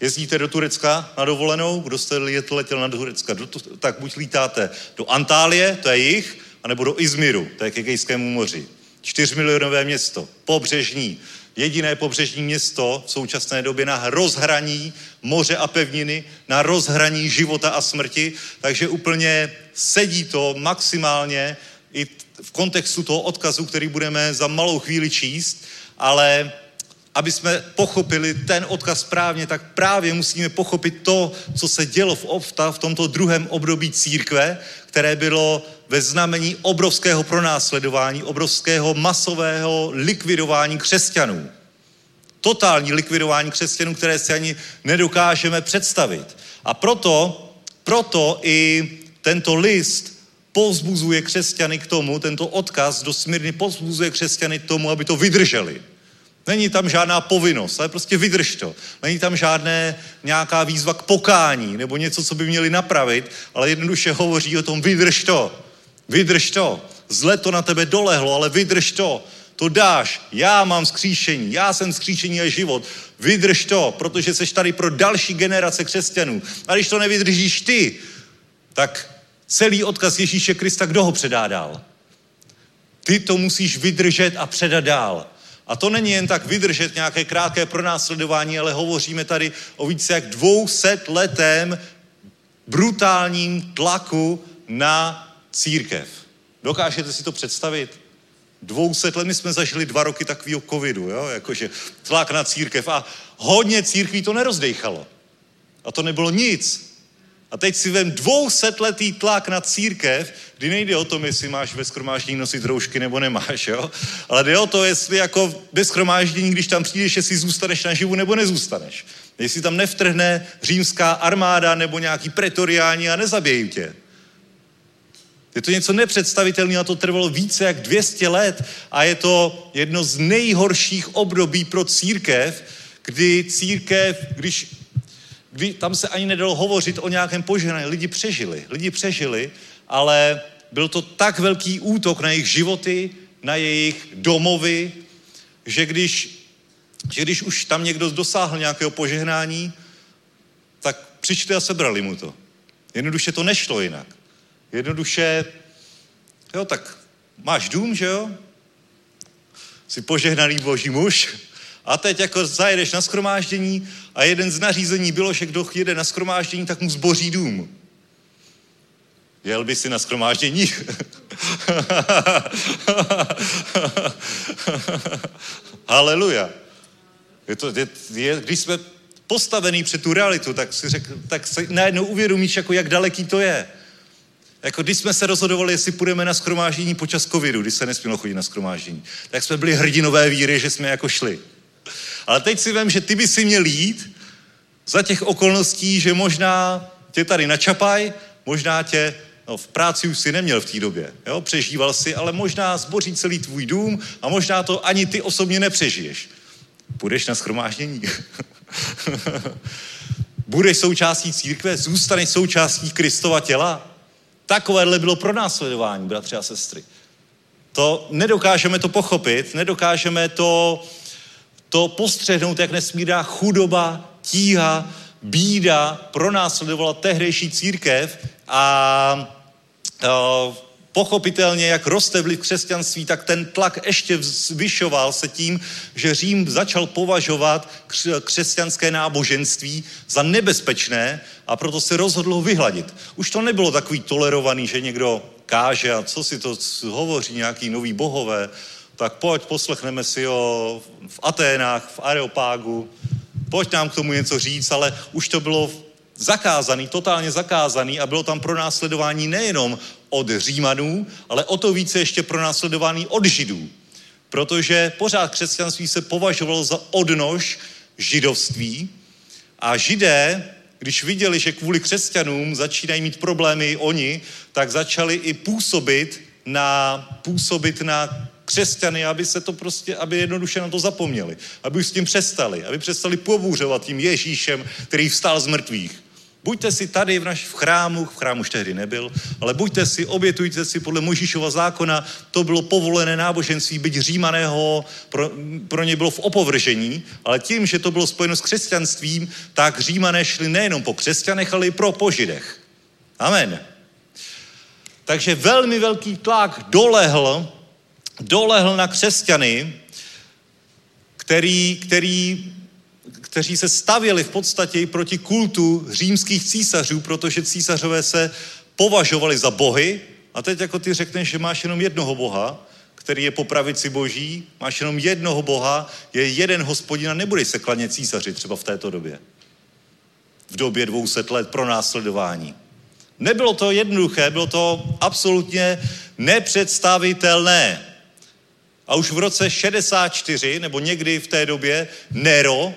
Jezdíte do Turecka na dovolenou? Kdo jste letěl na Turecka? Tak buď lítáte do Antálie, to je jich, anebo do Izmiru, to je ke Kejskému moři. Čtyřmilionové město, pobřežní, jediné pobřežní město v současné době na rozhraní moře a pevniny, na rozhraní života a smrti, takže úplně sedí to maximálně i v kontextu toho odkazu, který budeme za malou chvíli číst, ale aby jsme pochopili ten odkaz správně, tak právě musíme pochopit to, co se dělo v Ovta v tomto druhém období církve, které bylo ve znamení obrovského pronásledování, obrovského masového likvidování křesťanů. Totální likvidování křesťanů, které si ani nedokážeme představit. A proto, proto i tento list povzbuzuje křesťany k tomu, tento odkaz do Smyrny povzbuzuje křesťany k tomu, aby to vydrželi Není tam žádná povinnost, ale prostě vydrž to. Není tam žádné nějaká výzva k pokání nebo něco, co by měli napravit, ale jednoduše hovoří o tom, vydrž to, vydrž to. Zle to na tebe dolehlo, ale vydrž to. To dáš. Já mám skříšení, já jsem skříšení a život. Vydrž to, protože jsi tady pro další generace křesťanů. A když to nevydržíš ty, tak celý odkaz Ježíše Krista, kdo ho předá dál? Ty to musíš vydržet a předat dál. A to není jen tak vydržet nějaké krátké pronásledování, ale hovoříme tady o více jak 200 letém brutálním tlaku na církev. Dokážete si to představit? 200 let, my jsme zažili dva roky takového covidu, jo? jakože tlak na církev a hodně církví to nerozdejchalo. A to nebylo nic. A teď si vem dvousetletý tlak na církev, kdy nejde o tom, jestli máš ve schromáždění nosit roušky nebo nemáš, jo? Ale jde o to, jestli jako ve schromáždění, když tam přijdeš, jestli zůstaneš naživu nebo nezůstaneš. Jestli tam nevtrhne římská armáda nebo nějaký pretoriáni a nezabijou tě. Je to něco nepředstavitelného a to trvalo více jak 200 let a je to jedno z nejhorších období pro církev, kdy církev, když kdy tam se ani nedalo hovořit o nějakém požehnání. Lidi přežili, lidi přežili, ale byl to tak velký útok na jejich životy, na jejich domovy, že když, že když už tam někdo dosáhl nějakého požehnání, tak přišli a sebrali mu to. Jednoduše to nešlo jinak. Jednoduše, jo, tak máš dům, že jo? Jsi požehnaný boží muž, a teď jako zajedeš na skromáždění a jeden z nařízení bylo, že kdo jede na skromáždění, tak mu zboří dům. Jel by si na skromáždění? Haleluja. Je to, je, je, když jsme postavený před tu realitu, tak si řek, tak si najednou uvědomíš, jako jak daleký to je. Jako když jsme se rozhodovali, jestli půjdeme na skromáždění počas covidu, když se nesmělo chodit na skromáždění, tak jsme byli hrdinové víry, že jsme jako šli. Ale teď si vím, že ty by si měl jít za těch okolností, že možná tě tady načapaj, možná tě No, v práci už si neměl v té době, jo? přežíval si, ale možná zboří celý tvůj dům a možná to ani ty osobně nepřežiješ. Půjdeš na schromáždění. Budeš součástí církve, zůstaneš součástí Kristova těla. Takovéhle bylo pro následování, bratři a sestry. To nedokážeme to pochopit, nedokážeme to to postřehnout, jak nesmírná chudoba, tíha, bída pronásledovala tehdejší církev a, a pochopitelně, jak roste vliv křesťanství, tak ten tlak ještě zvyšoval se tím, že Řím začal považovat křesťanské náboženství za nebezpečné a proto se rozhodl ho vyhladit. Už to nebylo takový tolerovaný, že někdo káže a co si to hovoří, nějaký nový bohové, tak pojď, poslechneme si ho v Aténách, v Areopágu, pojď nám k tomu něco říct, ale už to bylo zakázaný, totálně zakázaný a bylo tam pronásledování nejenom od Římanů, ale o to více ještě pronásledování od Židů. Protože pořád křesťanství se považovalo za odnož židovství a židé, když viděli, že kvůli křesťanům začínají mít problémy oni, tak začali i působit na, působit na křesťany, aby se to prostě, aby jednoduše na to zapomněli. Aby už s tím přestali. Aby přestali pobůřovat tím Ježíšem, který vstal z mrtvých. Buďte si tady v našem chrámu, v chrámu už tehdy nebyl, ale buďte si, obětujte si podle Možíšova zákona, to bylo povolené náboženství, byť římaného, pro, pro ně bylo v opovržení, ale tím, že to bylo spojeno s křesťanstvím, tak římané šli nejenom po křesťanech, ale i pro požidech. Amen. Takže velmi velký tlak dolehl dolehl na křesťany, který, který, kteří se stavěli v podstatě i proti kultu římských císařů, protože císařové se považovali za bohy. A teď jako ty řekneš, že máš jenom jednoho boha, který je po pravici boží, máš jenom jednoho boha, je jeden hospodin a nebudeš se klanět císaři třeba v této době. V době 200 let pro následování. Nebylo to jednoduché, bylo to absolutně nepředstavitelné. A už v roce 64, nebo někdy v té době, Nero,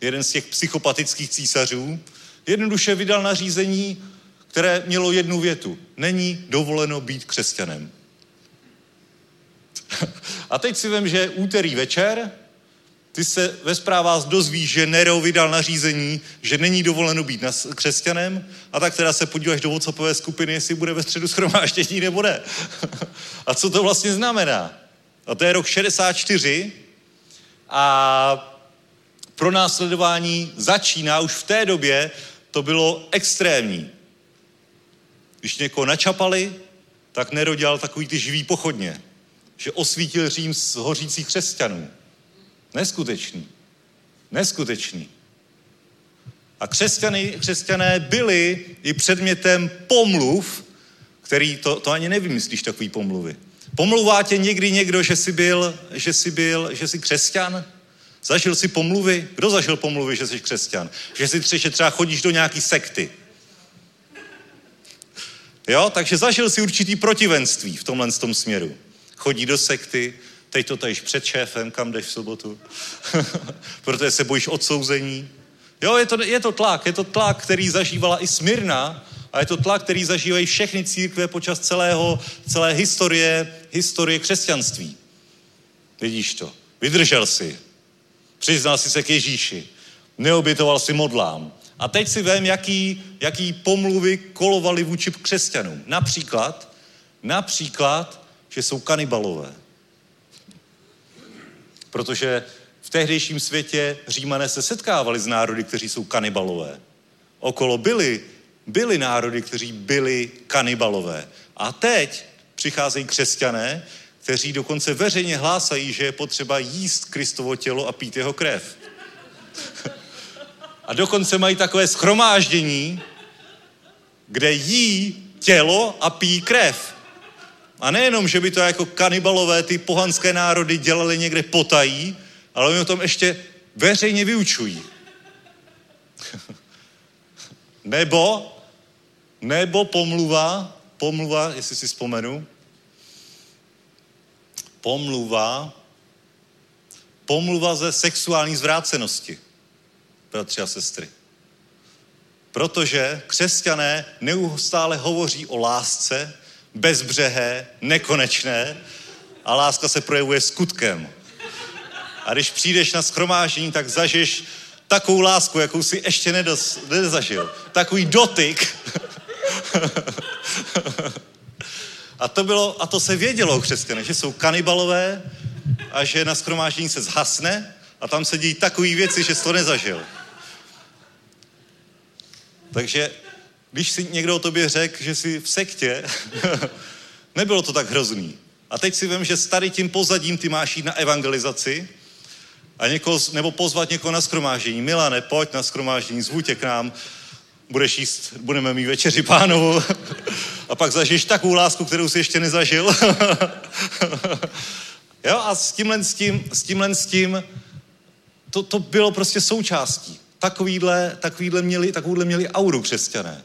jeden z těch psychopatických císařů, jednoduše vydal nařízení, které mělo jednu větu. Není dovoleno být křesťanem. A teď si vím, že úterý večer ty se ve zprávách dozvíš, že Nero vydal nařízení, že není dovoleno být křesťanem a tak teda se podíváš do WhatsAppové skupiny, jestli bude ve středu schromáždění nebo ne. a co to vlastně znamená? A to je rok 64 a pro následování začíná už v té době, to bylo extrémní. Když někoho načapali, tak Nero dělal takový ty živý pochodně, že osvítil Řím z hořících křesťanů. Neskutečný. Neskutečný. A křesťany, křesťané byli i předmětem pomluv, který, to, to ani nevymyslíš, takový pomluvy. Pomluvá tě někdy někdo, že jsi byl, že jsi byl, že jsi křesťan? Zažil jsi pomluvy? Kdo zažil pomluvy, že jsi křesťan? Že si třeba, že třeba chodíš do nějaký sekty. Jo, takže zažil si určitý protivenství v tomhle tom směru. Chodí do sekty, teď to tajíš před šéfem, kam jdeš v sobotu, protože se bojíš odsouzení. Jo, je to, je to tlak, je to tlak, který zažívala i Smyrna a je to tlak, který zažívají všechny církve počas celého, celé historie, historie křesťanství. Vidíš to. Vydržel si. Přiznal si se k Ježíši. Neobětoval si modlám. A teď si vím, jaký, jaký pomluvy kolovaly vůči křesťanům. Například, například, že jsou kanibalové. Protože v tehdejším světě římané se setkávali s národy, kteří jsou kanibalové. Okolo byly, byly národy, kteří byli kanibalové. A teď přicházejí křesťané, kteří dokonce veřejně hlásají, že je potřeba jíst Kristovo tělo a pít jeho krev. A dokonce mají takové schromáždění, kde jí tělo a pí krev. A nejenom, že by to jako kanibalové, ty pohanské národy dělali někde potají, ale oni o tom ještě veřejně vyučují. nebo, nebo pomluva, pomluva, jestli si vzpomenu, pomluva, pomluva ze sexuální zvrácenosti, bratři a sestry. Protože křesťané neustále hovoří o lásce, bezbřehé, nekonečné a láska se projevuje skutkem. A když přijdeš na schromáždění, tak zažiješ takovou lásku, jakou si ještě nedos, nezažil. Takový dotyk. a, to bylo, a to se vědělo křesťané, že jsou kanibalové a že na schromáždění se zhasne a tam se dějí takové věci, že jsi to nezažil. Takže když si někdo o tobě řekl, že jsi v sektě, nebylo to tak hrozný. A teď si vím, že s tady tím pozadím ty máš jít na evangelizaci a někoho, nebo pozvat někoho na skromáždění. Milane, pojď na skromáždění, zvu k nám, budeš jíst, budeme mít večeři pánovu a pak zažiješ takovou lásku, kterou jsi ještě nezažil. jo, a s tímhle s tím, s tímhle s tím, to, to bylo prostě součástí. Takovýhle, takovýhle měli, takovýhle měli auru křesťané.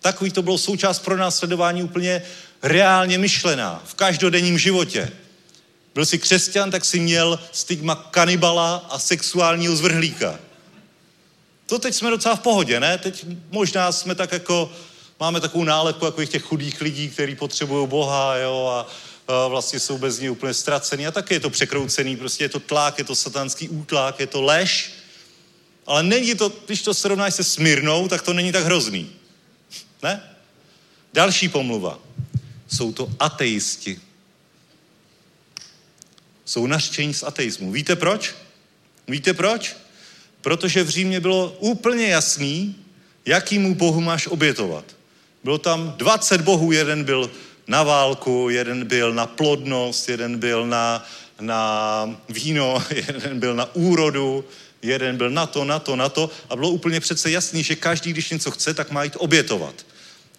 Takový to bylo součást pro následování úplně reálně myšlená v každodenním životě. Byl jsi křesťan, tak si měl stigma kanibala a sexuálního zvrhlíka. To teď jsme docela v pohodě, ne? Teď možná jsme tak jako, máme takovou nálepku jako těch chudých lidí, kteří potřebují Boha, jo, a, a vlastně jsou bez něj úplně ztracený. A taky je to překroucený, prostě je to tlak, je to satanský útlak, je to lež. Ale není to, když to srovnáš se Smyrnou, tak to není tak hrozný. Ne? Další pomluva. Jsou to ateisti. Jsou naštění z ateismu. Víte proč? Víte proč? Protože v Římě bylo úplně jasný, jakýmu bohu máš obětovat. Bylo tam 20 bohů, jeden byl na válku, jeden byl na plodnost, jeden byl na, na víno, jeden byl na úrodu, jeden byl na to, na to, na to a bylo úplně přece jasný, že každý, když něco chce, tak má jít obětovat.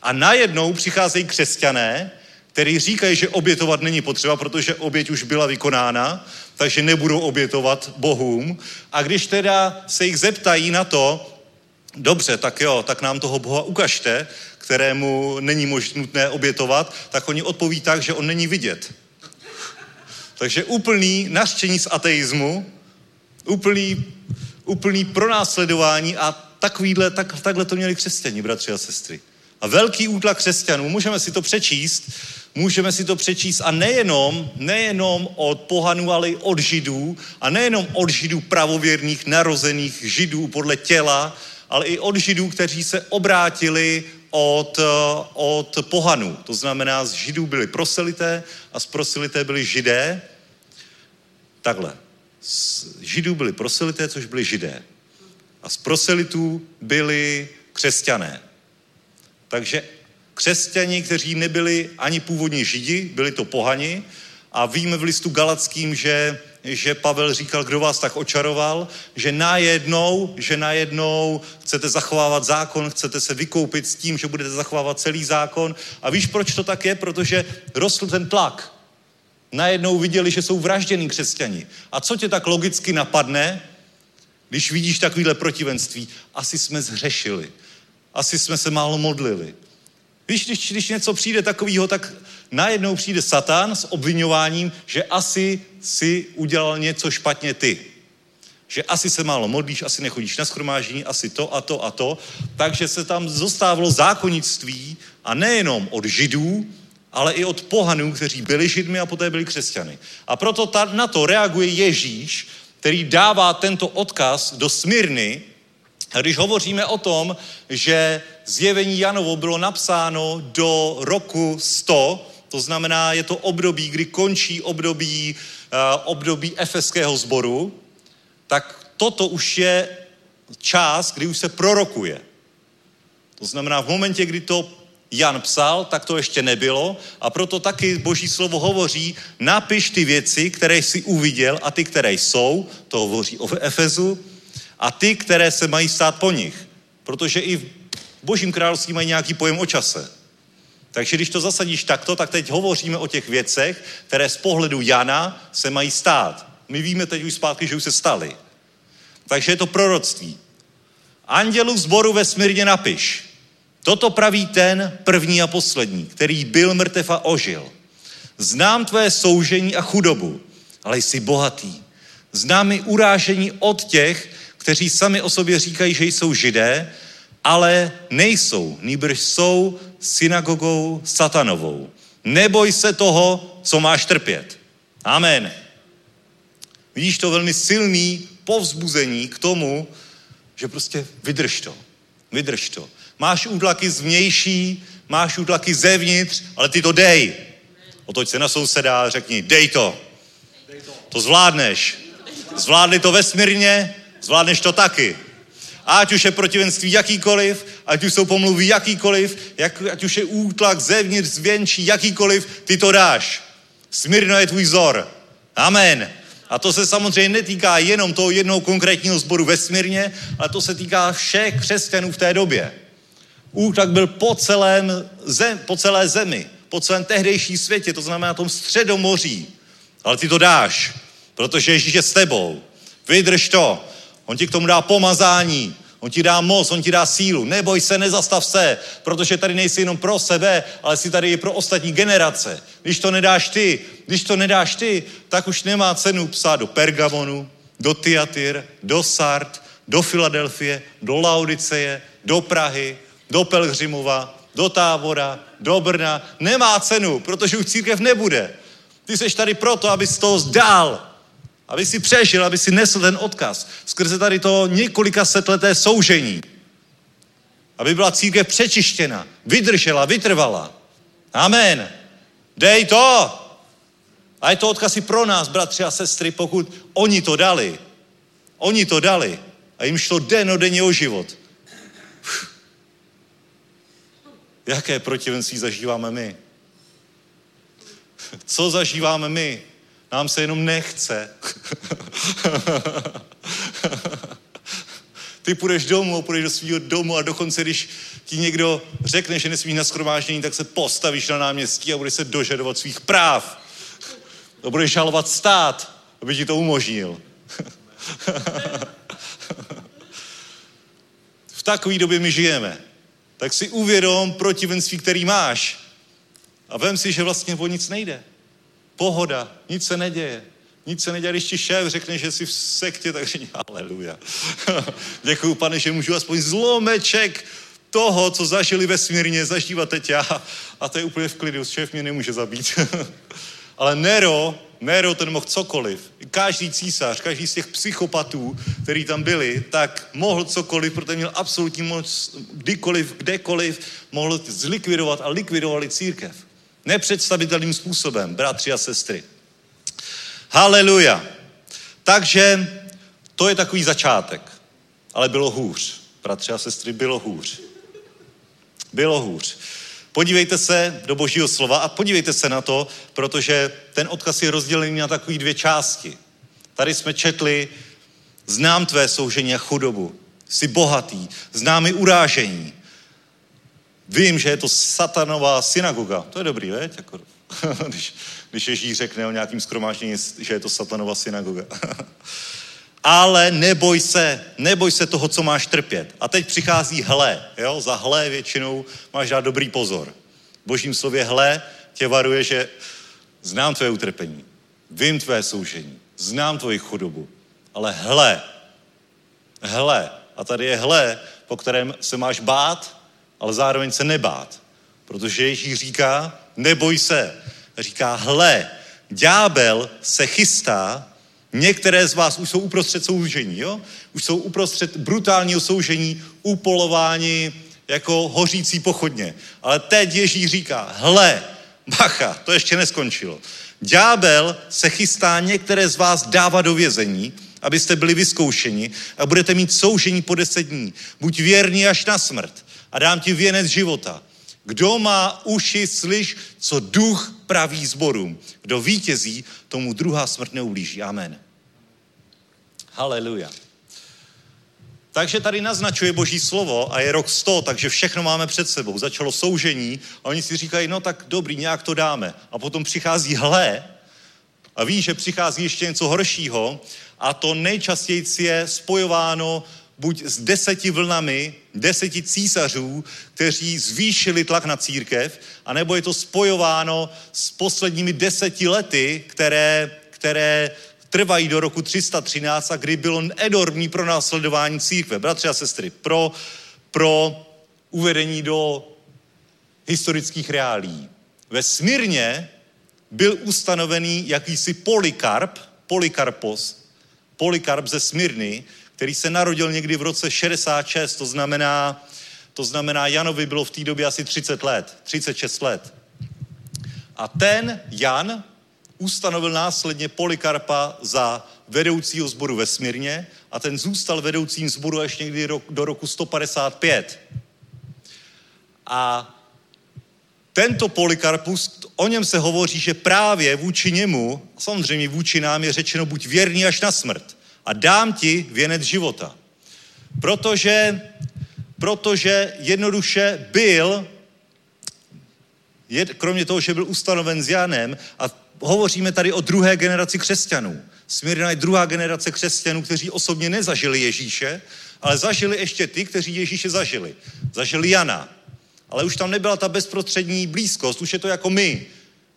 A najednou přicházejí křesťané, který říkají, že obětovat není potřeba, protože oběť už byla vykonána, takže nebudou obětovat bohům. A když teda se jich zeptají na to, dobře, tak jo, tak nám toho boha ukažte, kterému není možné nutné obětovat, tak oni odpoví tak, že on není vidět. Takže úplný naštění z ateismu, úplný, úplný pronásledování a takovýhle, tak, takhle to měli křesťani, bratři a sestry. A velký útlak křesťanů, můžeme si to přečíst Můžeme si to přečíst a nejenom, nejenom od pohanů, ale i od židů a nejenom od židů pravověrných, narozených židů podle těla, ale i od židů, kteří se obrátili od, eh, od pohanů. To znamená, z židů byli proselité a z proselité byli židé. Takhle. Z židů byli proselité, což byli židé. A z proselitů byli křesťané. Takže křesťani, kteří nebyli ani původně židi, byli to pohani. A víme v listu Galackým, že, že Pavel říkal, kdo vás tak očaroval, že najednou, že najednou chcete zachovávat zákon, chcete se vykoupit s tím, že budete zachovávat celý zákon. A víš, proč to tak je? Protože rostl ten tlak. Najednou viděli, že jsou vraždění křesťani. A co tě tak logicky napadne, když vidíš takovýhle protivenství? Asi jsme zhřešili. Asi jsme se málo modlili. Víš, když, když něco přijde takového, tak najednou přijde Satan s obvinováním, že asi si udělal něco špatně ty. Že asi se málo modlíš, asi nechodíš na schromáždění, asi to a to a to. Takže se tam zostávalo zákonnictví a nejenom od židů, ale i od pohanů, kteří byli židmi a poté byli křesťany. A proto ta, na to reaguje Ježíš, který dává tento odkaz do Smyrny, a když hovoříme o tom, že zjevení Janovo bylo napsáno do roku 100, to znamená, je to období, kdy končí období, uh, období efeského sboru, tak toto už je čas, kdy už se prorokuje. To znamená, v momentě, kdy to Jan psal, tak to ještě nebylo a proto taky Boží slovo hovoří, napiš ty věci, které jsi uviděl a ty, které jsou, to hovoří o Efezu, a ty, které se mají stát po nich. Protože i v Božím království mají nějaký pojem o čase. Takže když to zasadíš takto, tak teď hovoříme o těch věcech, které z pohledu Jana se mají stát. My víme teď už zpátky, že už se staly. Takže je to proroctví. Andělu zboru ve Smyrně napiš. Toto praví ten první a poslední, který byl mrtev a ožil. Znám tvé soužení a chudobu, ale jsi bohatý. Znám i urážení od těch, kteří sami o sobě říkají, že jsou židé, ale nejsou, nýbrž jsou synagogou satanovou. Neboj se toho, co máš trpět. Amen. Vidíš to velmi silný povzbuzení k tomu, že prostě vydrž to. Vydrž to. Máš útlaky zvnější, máš útlaky zevnitř, ale ty to dej. Otoď se na souseda a řekni, dej to. To zvládneš. Zvládli to vesmírně, zvládneš to taky. Ať už je protivenství jakýkoliv, ať už jsou pomluvy jakýkoliv, jak, ať už je útlak zevnitř, zvěnčí, jakýkoliv, ty to dáš. Smírno je tvůj vzor. Amen. A to se samozřejmě netýká jenom toho jednoho konkrétního sboru ve Smírně, ale to se týká všech křesťanů v té době. Útlak byl po, celém zem, po celé zemi, po celém tehdejší světě, to znamená na tom středomoří. Ale ty to dáš, protože Ježíš je s tebou. Vydrž to. On ti k tomu dá pomazání, on ti dá moc, on ti dá sílu. Neboj se, nezastav se, protože tady nejsi jenom pro sebe, ale jsi tady i pro ostatní generace. Když to nedáš ty, když to nedáš ty, tak už nemá cenu psát do Pergamonu, do Tiatyr, do Sart, do Filadelfie, do Laodiceje, do Prahy, do Pelhřimova, do Tábora, do Brna. Nemá cenu, protože už církev nebude. Ty jsi tady proto, abys toho zdál, aby si přežil, aby si nesl ten odkaz skrze tady to několika setleté soužení. Aby byla církev přečištěna, vydržela, vytrvala. Amen. Dej to. A je to odkaz i pro nás, bratři a sestry, pokud oni to dali. Oni to dali. A jim šlo den o denně o život. Jaké protivenství zažíváme my? Co zažíváme my? Nám se jenom nechce. Ty půjdeš domů, půjdeš do svého domu a dokonce, když ti někdo řekne, že nesmíš na schromáždění, tak se postavíš na náměstí a budeš se dožadovat svých práv. A budeš žalovat stát, aby ti to umožnil. v takové době my žijeme. Tak si uvědom protivenství, který máš. A vem si, že vlastně o nic nejde. Pohoda, nic se neděje. Nic se neděje, když ti šéf řekne, že jsi v sektě, tak řekni aleluja. Děkuju, pane, že můžu aspoň zlomeček toho, co zažili ve smírně, zažívat teď já. A to je úplně v klidu, šéf mě nemůže zabít. Ale Nero, Nero ten mohl cokoliv. Každý císař, každý z těch psychopatů, který tam byli, tak mohl cokoliv, protože měl absolutní moc, kdykoliv, kdekoliv, mohl zlikvidovat a likvidovali církev. Nepředstavitelným způsobem, bratři a sestry. Haleluja. Takže to je takový začátek. Ale bylo hůř. Bratři a sestry, bylo hůř. Bylo hůř. Podívejte se do božího slova a podívejte se na to, protože ten odkaz je rozdělený na takové dvě části. Tady jsme četli, znám tvé soužení a chudobu, jsi bohatý, znám i urážení. Vím, že je to satanová synagoga. To je dobrý, veď? Jako, když, když Ježíš řekne o nějakým skromáždění, že je to satanova synagoga. ale neboj se, neboj se toho, co máš trpět. A teď přichází hle, jo, za hle většinou máš dát dobrý pozor. V božím slově hle tě varuje, že znám tvé utrpení, vím tvé soužení, znám tvoji chudobu, ale hle, hle, a tady je hle, po kterém se máš bát, ale zároveň se nebát. Protože Ježíš říká, neboj se. Říká, hle, ďábel se chystá Některé z vás už jsou uprostřed soužení, jo? Už jsou uprostřed brutálního soužení, upolování jako hořící pochodně. Ale teď Ježíš říká, hle, bacha, to ještě neskončilo. Ďábel se chystá některé z vás dávat do vězení, abyste byli vyzkoušeni a budete mít soužení po deset dní. Buď věrný až na smrt a dám ti věnec života. Kdo má uši, slyš, co duch praví zborům. Kdo vítězí, tomu druhá smrt neublíží. Amen. Haleluja. Takže tady naznačuje Boží slovo a je rok 100, takže všechno máme před sebou. Začalo soužení a oni si říkají, no tak dobrý, nějak to dáme. A potom přichází hle a ví, že přichází ještě něco horšího a to nejčastěji je spojováno buď s deseti vlnami, deseti císařů, kteří zvýšili tlak na církev, anebo je to spojováno s posledními deseti lety, které, které trvají do roku 313 a kdy bylo enormní pro následování církve. Bratři a sestry, pro, pro uvedení do historických reálí. Ve Smírně byl ustanovený jakýsi Polikarp, Polikarpos, Polikarp ze Smírny, který se narodil někdy v roce 66, to znamená, to znamená Janovi bylo v té době asi 30 let, 36 let. A ten Jan ustanovil následně Polikarpa za vedoucího sboru ve Smírně a ten zůstal vedoucím sboru až někdy do roku 155. A tento Polikarpus, o něm se hovoří, že právě vůči němu, samozřejmě vůči nám je řečeno, buď věrný až na smrt a dám ti věnec života. Protože, protože jednoduše byl, kromě toho, že byl ustanoven s Janem a hovoříme tady o druhé generaci křesťanů. Smírna je druhá generace křesťanů, kteří osobně nezažili Ježíše, ale zažili ještě ty, kteří Ježíše zažili. Zažili Jana. Ale už tam nebyla ta bezprostřední blízkost, už je to jako my.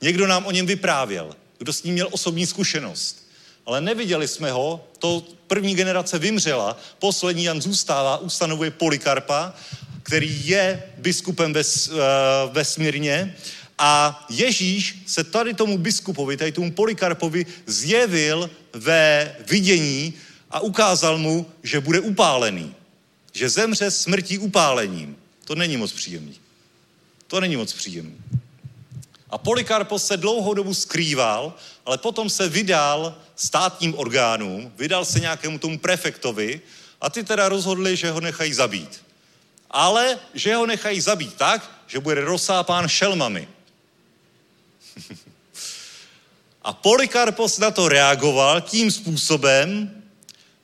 Někdo nám o něm vyprávěl, kdo s ním měl osobní zkušenost. Ale neviděli jsme ho, to první generace vymřela, poslední Jan zůstává, ustanovuje Polikarpa, který je biskupem ve, uh, ve Smírně a Ježíš se tady tomu biskupovi, tady tomu Polikarpovi zjevil ve vidění a ukázal mu, že bude upálený. Že zemře smrtí upálením. To není moc příjemný. To není moc příjemný. A Polikarpos se dlouhou dobu skrýval, ale potom se vydal státním orgánům, vydal se nějakému tomu prefektovi a ty teda rozhodli, že ho nechají zabít. Ale že ho nechají zabít tak, že bude rozsápán šelmami. A Polikarpos na to reagoval tím způsobem,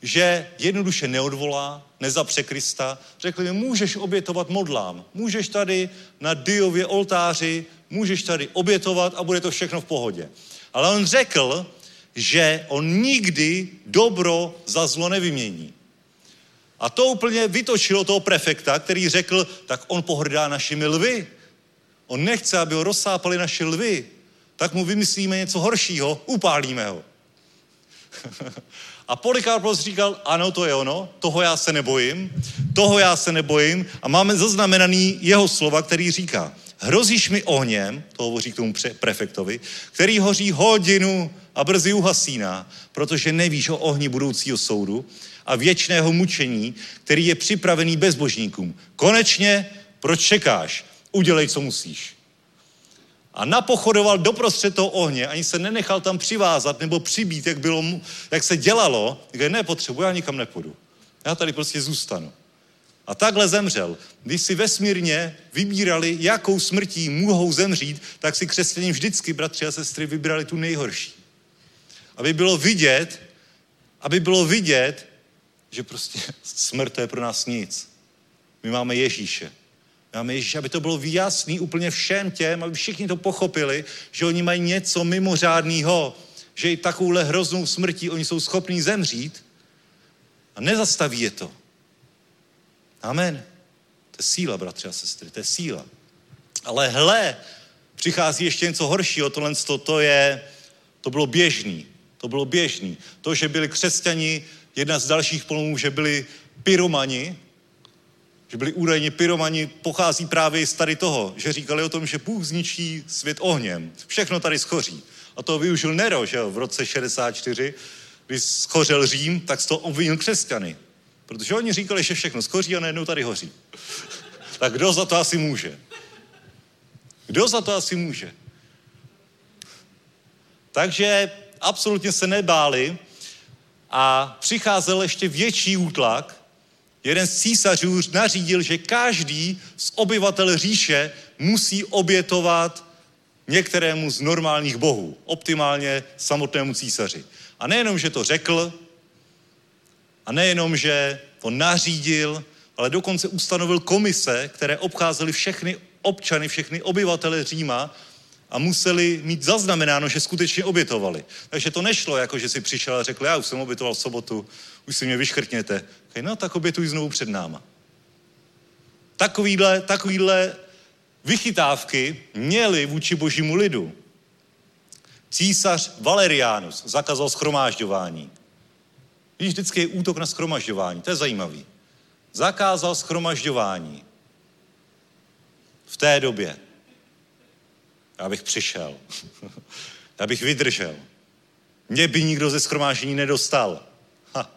že jednoduše neodvolá, nezapře Krista. Řekli mi, můžeš obětovat modlám, můžeš tady na Diově oltáři, můžeš tady obětovat a bude to všechno v pohodě. Ale on řekl, že on nikdy dobro za zlo nevymění. A to úplně vytočilo toho prefekta, který řekl, tak on pohrdá našimi lvy. On nechce, aby ho rozsápali naše lvy tak mu vymyslíme něco horšího, upálíme ho. A Polikarpos říkal, ano, to je ono, toho já se nebojím, toho já se nebojím a máme zaznamenaný jeho slova, který říká, hrozíš mi ohněm, to hovoří k tomu prefektovi, který hoří hodinu a brzy uhasíná, protože nevíš o ohni budoucího soudu a věčného mučení, který je připravený bezbožníkům. Konečně, proč čekáš? Udělej, co musíš. A napochodoval doprostřed toho ohně, ani se nenechal tam přivázat nebo přibít, jak, bylo, jak se dělalo. Říkal, nepotřebuji, já nikam nepůjdu. Já tady prostě zůstanu. A takhle zemřel. Když si vesmírně vybírali, jakou smrtí mohou zemřít, tak si křesťané vždycky, bratři a sestry, vybrali tu nejhorší. Aby bylo vidět, aby bylo vidět, že prostě smrt je pro nás nic. My máme Ježíše. My máme Ježíše, aby to bylo vyjasný úplně všem těm, aby všichni to pochopili, že oni mají něco mimořádného, že i takovouhle hroznou smrtí oni jsou schopní zemřít a nezastaví je to. Amen. To je síla, bratři a sestry, to je síla. Ale hle, přichází ještě něco horšího, tohle to je, to bylo běžný. To bylo běžný. To, že byli křesťani, jedna z dalších polomů, že byli pyromani, že byli údajně pyromani, pochází právě z tady toho, že říkali o tom, že Bůh zničí svět ohněm. Všechno tady schoří. A to využil Nero, že jo, v roce 64, když schořel Řím, tak z toho obvinil křesťany. Protože oni říkali, že všechno skoří a najednou tady hoří. tak kdo za to asi může? Kdo za to asi může? Takže absolutně se nebáli a přicházel ještě větší útlak. Jeden z císařů nařídil, že každý z obyvatel říše musí obětovat některému z normálních bohů, optimálně samotnému císaři. A nejenom, že to řekl, a nejenom, že to nařídil, ale dokonce ustanovil komise, které obcházely všechny občany, všechny obyvatele Říma a museli mít zaznamenáno, že skutečně obětovali. Takže to nešlo, jako že si přišel a řekl, já už jsem obětoval v sobotu, už si mě vyškrtněte. No tak obětuj znovu před náma. Takovýhle, takovýhle vychytávky měli vůči božímu lidu. Císař Valerianus zakázal schromážďování. Víš, vždycky je útok na schromažďování, to je zajímavý. Zakázal schromažďování. V té době. Já bych přišel. Já bych vydržel. Mě by nikdo ze schromáždění nedostal. Ha.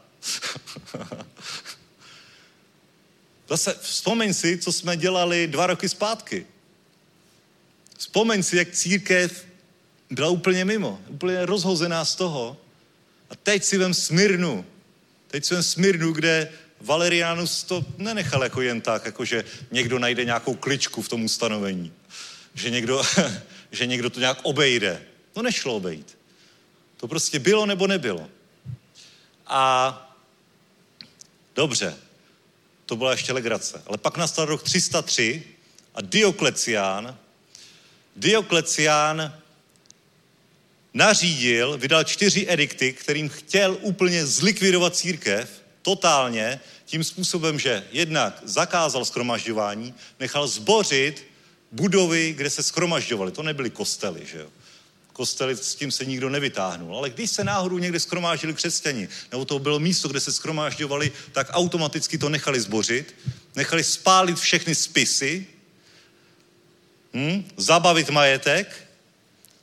Zase vzpomeň si, co jsme dělali dva roky zpátky. Vzpomeň si, jak církev byla úplně mimo, úplně rozhozená z toho. A teď si vem Smyrnu. Teď vem Smyrnu, kde Valerianus to nenechal jako jen tak, jako že někdo najde nějakou kličku v tom ustanovení. Že někdo, že někdo to nějak obejde. No nešlo obejít. To prostě bylo nebo nebylo. A dobře, to byla ještě legrace. Ale pak nastal rok 303 a Dioklecián, Dioklecián nařídil, vydal čtyři edikty, kterým chtěl úplně zlikvidovat církev, totálně, tím způsobem, že jednak zakázal schromažďování, nechal zbořit budovy, kde se schromažďovali. To nebyly kostely, že jo. Kostely s tím se nikdo nevytáhnul. Ale když se náhodou někde schromáždili křesťani, nebo to bylo místo, kde se schromážďovali, tak automaticky to nechali zbořit, nechali spálit všechny spisy, hm, zabavit majetek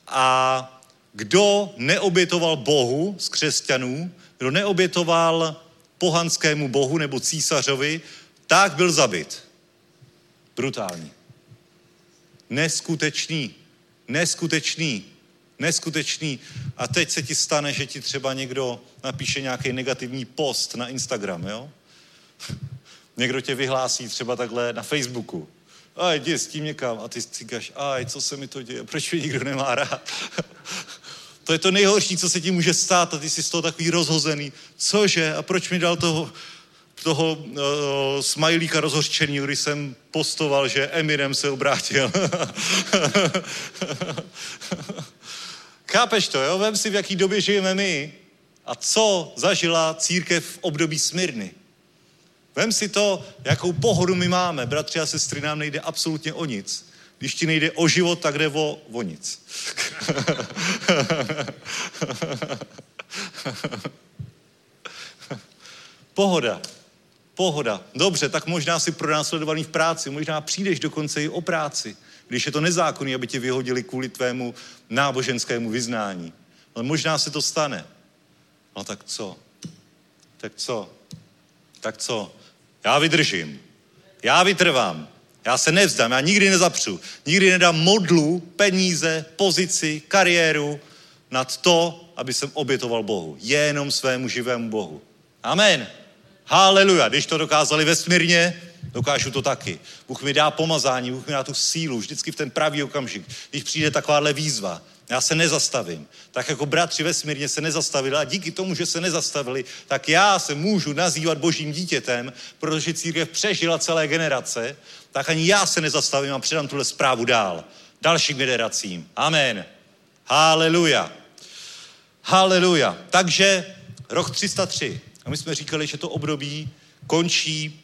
a kdo neobětoval Bohu z křesťanů, kdo neobětoval pohanskému bohu nebo císařovi, tak byl zabit. Brutální. Neskutečný. Neskutečný. Neskutečný. A teď se ti stane, že ti třeba někdo napíše nějaký negativní post na Instagram, jo? Někdo tě vyhlásí třeba takhle na Facebooku. A jdi s tím někam. A ty říkáš, aj, co se mi to děje, proč mě nikdo nemá rád. to je to nejhorší, co se ti může stát a ty jsi z toho takový rozhozený. Cože? A proč mi dal toho, toho uh, smajlíka rozhořčený, když jsem postoval, že Eminem se obrátil. Chápeš to, jo? Vem si, v jaký době žijeme my a co zažila církev v období Smyrny. Vem si to, jakou pohodu my máme. Bratři a sestry, nám nejde absolutně o nic. Když ti nejde o život, tak jde o, o nic. Pohoda. Pohoda. Dobře, tak možná si pronásledovaný v práci, možná přijdeš dokonce i o práci, když je to nezákonný, aby tě vyhodili kvůli tvému náboženskému vyznání. Ale možná se to stane. No tak co? Tak co? Tak co? Já vydržím. Já vytrvám. Já se nevzdám, já nikdy nezapřu. Nikdy nedám modlu, peníze, pozici, kariéru nad to, aby jsem obětoval Bohu. Jenom svému živému Bohu. Amen. Haleluja. Když to dokázali vesmírně, dokážu to taky. Bůh mi dá pomazání, Bůh mi dá tu sílu, vždycky v ten pravý okamžik. Když přijde takováhle výzva, já se nezastavím. Tak jako bratři vesmírně se nezastavili a díky tomu, že se nezastavili, tak já se můžu nazývat božím dítětem, protože církev přežila celé generace, tak ani já se nezastavím a předám tuhle zprávu dál. Dalším generacím. Amen. Haleluja. Haleluja. Takže rok 303. A my jsme říkali, že to období končí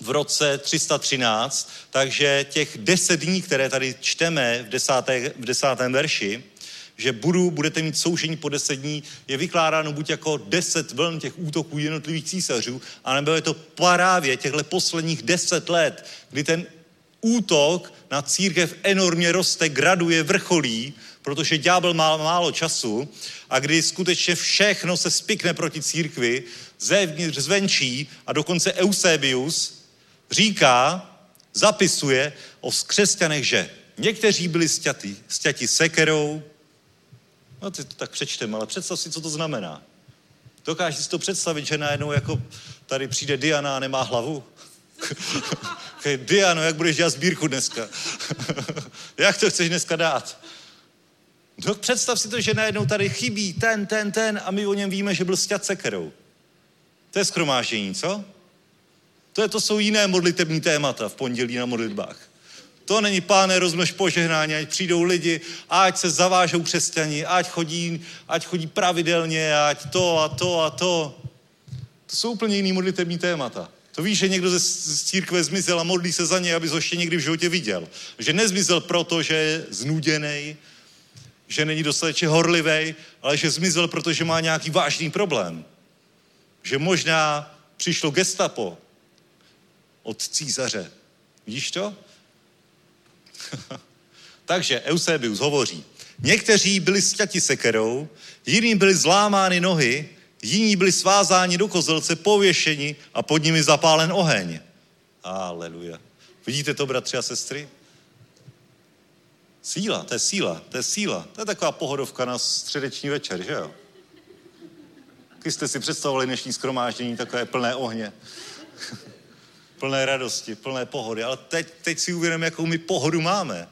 v roce 313, takže těch deset dní, které tady čteme v, desáté, v desátém verši, že budu, budete mít soužení po deset dní, je vykládáno buď jako deset vln těch útoků jednotlivých císařů, anebo je to právě těchto posledních deset let, kdy ten útok na církev enormně roste, graduje, vrcholí, protože ďábel má málo času a kdy skutečně všechno se spikne proti církvi, zevnitř, zvenčí a dokonce Eusebius říká, zapisuje o křesťanech, že někteří byli stěti, stěti sekerou, no ty to tak přečteme, ale představ si, co to znamená. Dokážeš si to představit, že najednou jako tady přijde Diana a nemá hlavu? Diano, jak budeš dělat sbírku dneska? jak to chceš dneska dát? No, představ si to, že najednou tady chybí ten, ten, ten a my o něm víme, že byl stět sekerou. To je schromáždění, co? To, je, to jsou jiné modlitební témata v pondělí na modlitbách. To není, páne, rozmnož požehnání, ať přijdou lidi, ať se zavážou křesťani, ať chodí, ať chodí pravidelně, ať to a to a to. To jsou úplně jiný modlitební témata. To víš, že někdo ze, církve zmizel a modlí se za něj, aby ho ještě někdy v životě viděl. Že nezmizel proto, že je znuděný, že není dostatečně horlivý, ale že zmizel, protože má nějaký vážný problém. Že možná přišlo gestapo od císaře. Vidíš to? Takže Eusebius hovoří. Někteří byli sťati sekerou, jiní byli zlámány nohy, jiní byli svázáni do kozelce, pověšeni a pod nimi zapálen oheň. Aleluja. Vidíte to, bratři a sestry? Síla, to je síla, to je síla. To je taková pohodovka na středeční večer, že jo? Když jste si představovali dnešní skromáždění, takové plné ohně. Plné radosti, plné pohody. Ale teď, teď si uvědomíme, jakou my pohodu máme.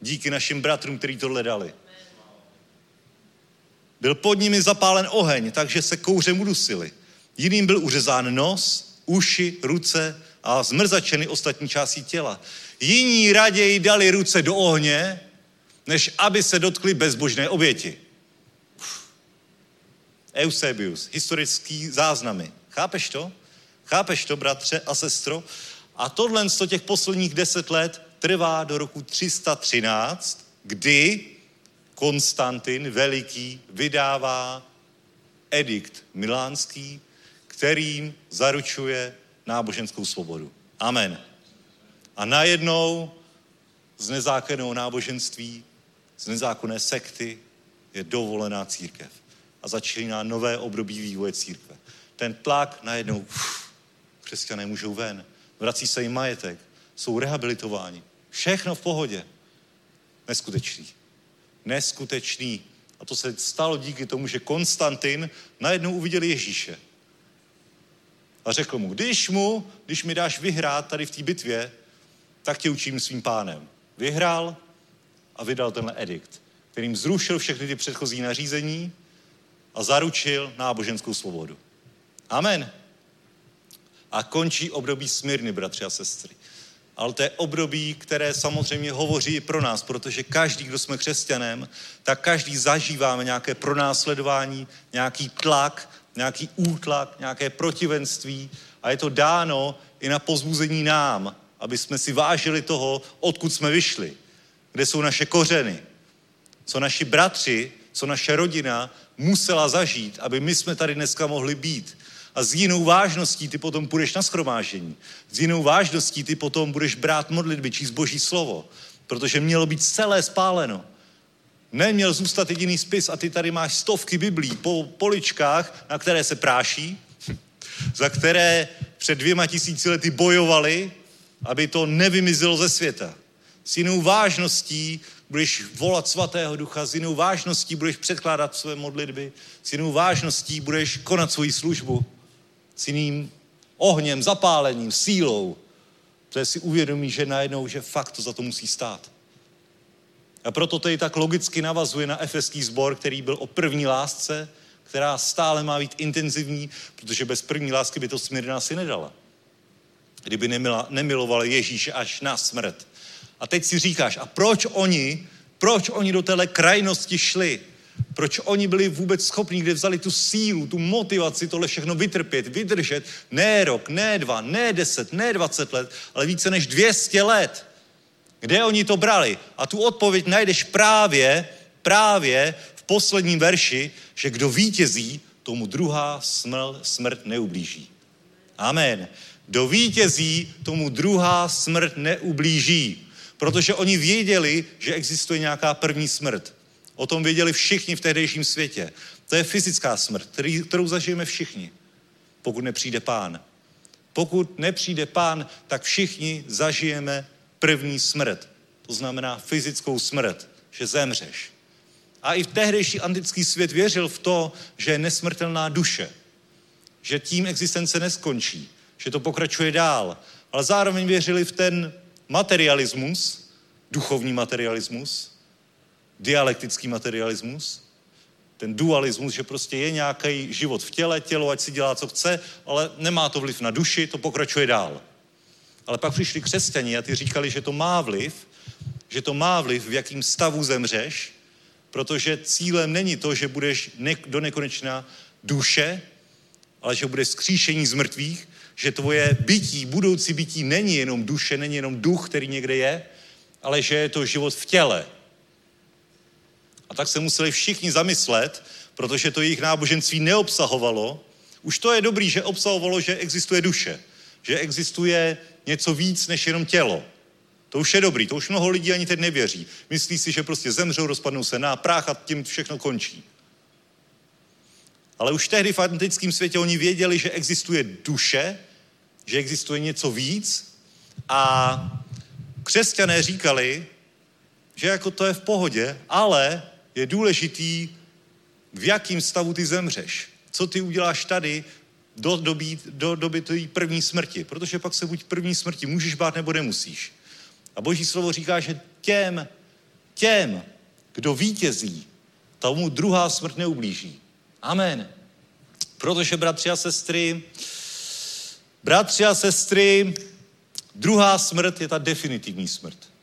Díky našim bratrům, kteří tohle dali. Byl pod nimi zapálen oheň, takže se kouřem udusili. Jiným byl uřezán nos, uši, ruce a zmrzačeny ostatní části těla. Jiní raději dali ruce do ohně, než aby se dotkli bezbožné oběti. Eusebius, historický záznamy. Chápeš to? Chápeš to, bratře a sestro? A tohle z těch posledních deset let trvá do roku 313, kdy Konstantin Veliký vydává edikt milánský, kterým zaručuje náboženskou svobodu. Amen. A najednou z nezákonného náboženství, z nezákonné sekty je dovolená církev. A začíná nové období vývoje církve. Ten tlak najednou, uf, křesťané můžou ven, vrací se jim majetek, jsou rehabilitováni. Všechno v pohodě. Neskutečný. Neskutečný. A to se stalo díky tomu, že Konstantin najednou uviděl Ježíše. A řekl mu, když mu, když mi dáš vyhrát tady v té bitvě, tak tě učím svým pánem. Vyhrál a vydal tenhle edikt, kterým zrušil všechny ty předchozí nařízení a zaručil náboženskou svobodu. Amen. A končí období smírny, bratři a sestry. Ale to je období, které samozřejmě hovoří i pro nás, protože každý, kdo jsme křesťanem, tak každý zažíváme nějaké pronásledování, nějaký tlak, nějaký útlak, nějaké protivenství a je to dáno i na pozbuzení nám, aby jsme si vážili toho, odkud jsme vyšli, kde jsou naše kořeny, co naši bratři, co naše rodina musela zažít, aby my jsme tady dneska mohli být. A s jinou vážností ty potom půjdeš na schromáždění. S jinou vážností ty potom budeš brát modlitby, číst Boží slovo. Protože mělo být celé spáleno. Neměl zůstat jediný spis a ty tady máš stovky biblí po poličkách, na které se práší, za které před dvěma tisíci lety bojovali, aby to nevymizelo ze světa. S jinou vážností budeš volat svatého ducha, s jinou vážností budeš předkládat své modlitby, s jinou vážností budeš konat svoji službu, s jiným ohněm, zapálením, sílou, protože si uvědomí, že najednou, že fakt to za to musí stát. A proto to i tak logicky navazuje na efeský sbor, který byl o první lásce, která stále má být intenzivní, protože bez první lásky by to Smyrna si nedala. Kdyby nemila, nemilovala Ježíše až na smrt. A teď si říkáš, a proč oni, proč oni do téhle krajnosti šli? Proč oni byli vůbec schopni, kde vzali tu sílu, tu motivaci tohle všechno vytrpět, vydržet, ne rok, ne dva, ne deset, ne dvacet let, ale více než dvěstě let. Kde oni to brali? A tu odpověď najdeš právě, právě v posledním verši, že kdo vítězí, tomu druhá sml, smrt neublíží. Amen. Kdo vítězí, tomu druhá smrt neublíží. Protože oni věděli, že existuje nějaká první smrt. O tom věděli všichni v tehdejším světě. To je fyzická smrt, kterou zažijeme všichni, pokud nepřijde pán. Pokud nepřijde pán, tak všichni zažijeme první smrt. To znamená fyzickou smrt, že zemřeš. A i v tehdejší antický svět věřil v to, že je nesmrtelná duše. Že tím existence neskončí. Že to pokračuje dál. Ale zároveň věřili v ten materialismus, duchovní materialismus, dialektický materialismus, ten dualismus, že prostě je nějaký život v těle, tělo, ať si dělá, co chce, ale nemá to vliv na duši, to pokračuje dál. Ale pak přišli křesťani a ty říkali, že to má vliv, že to má vliv, v jakým stavu zemřeš, protože cílem není to, že budeš ne- do nekonečna duše, ale že budeš skříšení z mrtvých, že tvoje bytí, budoucí bytí není jenom duše, není jenom duch, který někde je, ale že je to život v těle. Tak se museli všichni zamyslet, protože to jejich náboženství neobsahovalo. Už to je dobrý, že obsahovalo, že existuje duše, že existuje něco víc než jenom tělo. To už je dobrý, to už mnoho lidí ani teď nevěří. Myslí si, že prostě zemřou, rozpadnou se na prach a tím všechno končí. Ale už tehdy v antickém světě oni věděli, že existuje duše, že existuje něco víc a křesťané říkali, že jako to je v pohodě, ale je důležitý, v jakým stavu ty zemřeš. Co ty uděláš tady do doby, do doby tvojí první smrti. Protože pak se buď první smrti můžeš bát, nebo nemusíš. A boží slovo říká, že těm, těm, kdo vítězí, tomu druhá smrt neublíží. Amen. Protože, bratři a sestry, bratři a sestry, druhá smrt je ta definitivní smrt.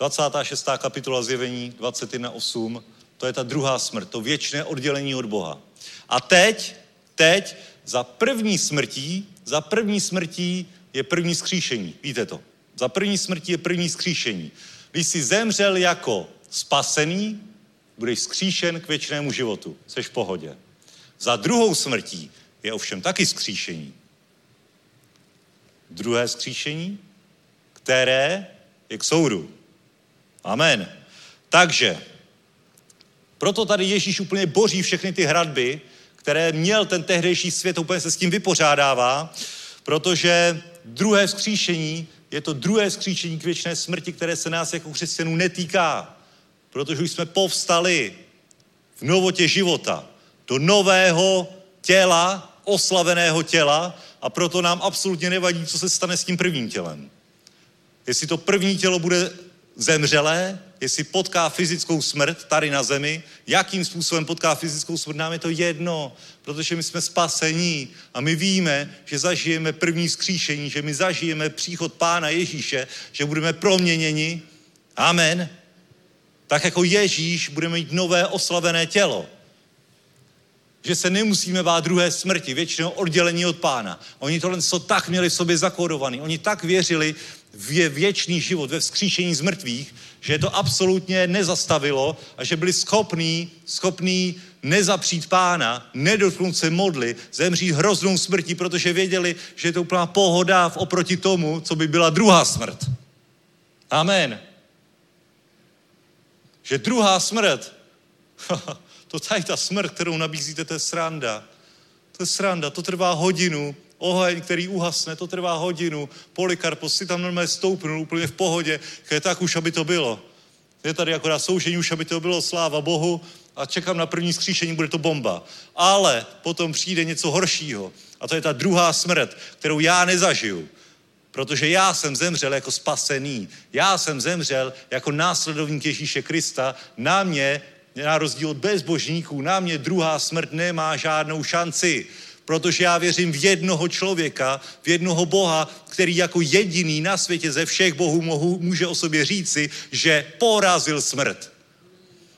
26. kapitola zjevení 21.8, to je ta druhá smrt, to věčné oddělení od Boha. A teď, teď, za první smrtí, za první smrtí je první skříšení. Víte to? Za první smrtí je první skříšení. Když jsi zemřel jako spasený, budeš skříšen k věčnému životu. Seš v pohodě. Za druhou smrtí je ovšem taky skříšení. Druhé skříšení, které je k soudu. Amen. Takže, proto tady Ježíš úplně boří všechny ty hradby, které měl ten tehdejší svět, úplně se s tím vypořádává, protože druhé vzkříšení je to druhé vzkříšení k věčné smrti, které se nás jako křesťanů netýká, protože už jsme povstali v novotě života do nového těla, oslaveného těla a proto nám absolutně nevadí, co se stane s tím prvním tělem. Jestli to první tělo bude zemřelé, jestli potká fyzickou smrt tady na zemi, jakým způsobem potká fyzickou smrt, nám je to jedno, protože my jsme spasení a my víme, že zažijeme první skříšení, že my zažijeme příchod Pána Ježíše, že budeme proměněni. Amen. Tak jako Ježíš budeme mít nové oslavené tělo. Že se nemusíme bát druhé smrti, většinou oddělení od pána. Oni tohle co tak měli v sobě zakódovaný. Oni tak věřili v věčný život, ve vzkříšení z mrtvých, že je to absolutně nezastavilo a že byli schopní, schopní nezapřít pána, nedotknout se modly, zemřít hroznou smrtí, protože věděli, že je to úplná pohoda v oproti tomu, co by byla druhá smrt. Amen. Že druhá smrt, to tady ta smrt, kterou nabízíte, to je sranda. To je sranda, to trvá hodinu, oheň, který uhasne, to trvá hodinu. Polikarpos si tam normálně stoupnul úplně v pohodě, je tak už, aby to bylo. Je tady akorát soužení, už aby to bylo, sláva Bohu, a čekám na první skříšení, bude to bomba. Ale potom přijde něco horšího. A to je ta druhá smrt, kterou já nezažiju. Protože já jsem zemřel jako spasený. Já jsem zemřel jako následovník Ježíše Krista. Na mě, na rozdíl od bezbožníků, na mě druhá smrt nemá žádnou šanci protože já věřím v jednoho člověka, v jednoho Boha, který jako jediný na světě ze všech bohů mohu, může o sobě říci, že porazil smrt.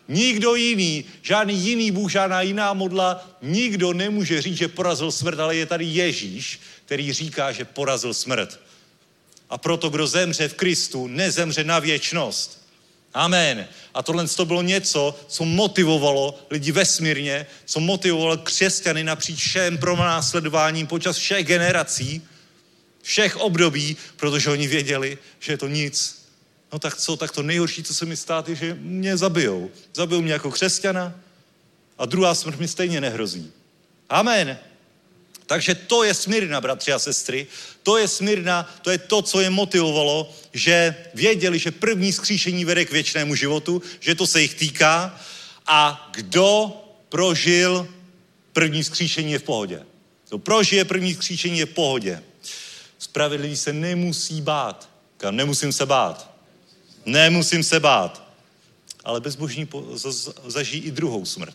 Nikdo jiný, žádný jiný Bůh, žádná jiná modla, nikdo nemůže říct, že porazil smrt, ale je tady Ježíš, který říká, že porazil smrt. A proto, kdo zemře v Kristu, nezemře na věčnost. Amen. A tohle to bylo něco, co motivovalo lidi vesmírně, co motivovalo křesťany napříč všem pronásledováním počas všech generací, všech období, protože oni věděli, že je to nic. No tak co, tak to nejhorší, co se mi stát, je, že mě zabijou. Zabijou mě jako křesťana a druhá smrt mi stejně nehrozí. Amen. Takže to je smírna, bratři a sestry. To je smírna, to je to, co je motivovalo, že věděli, že první skříšení vede k věčnému životu, že to se jich týká. A kdo prožil první skříšení je v pohodě. Kdo prožije první skříšení je v pohodě. Spravedlivý se nemusí bát. Kam nemusím se bát. Nemusím se bát. Ale bezbožní zažijí i druhou smrt.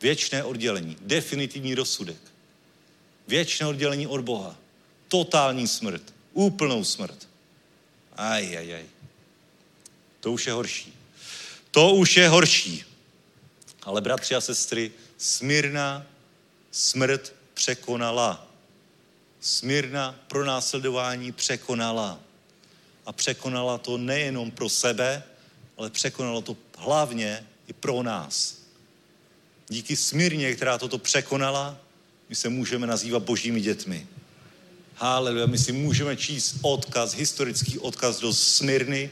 Věčné oddělení, definitivní rozsudek. Věčné oddělení od Boha. Totální smrt. Úplnou smrt. Aj, aj, aj. To už je horší. To už je horší. Ale bratři a sestry, smírna smrt překonala. Smírna pronásledování překonala. A překonala to nejenom pro sebe, ale překonalo to hlavně i pro nás. Díky smírně, která toto překonala, my se můžeme nazývat božími dětmi. Haleluja, my si můžeme číst odkaz, historický odkaz do Smyrny,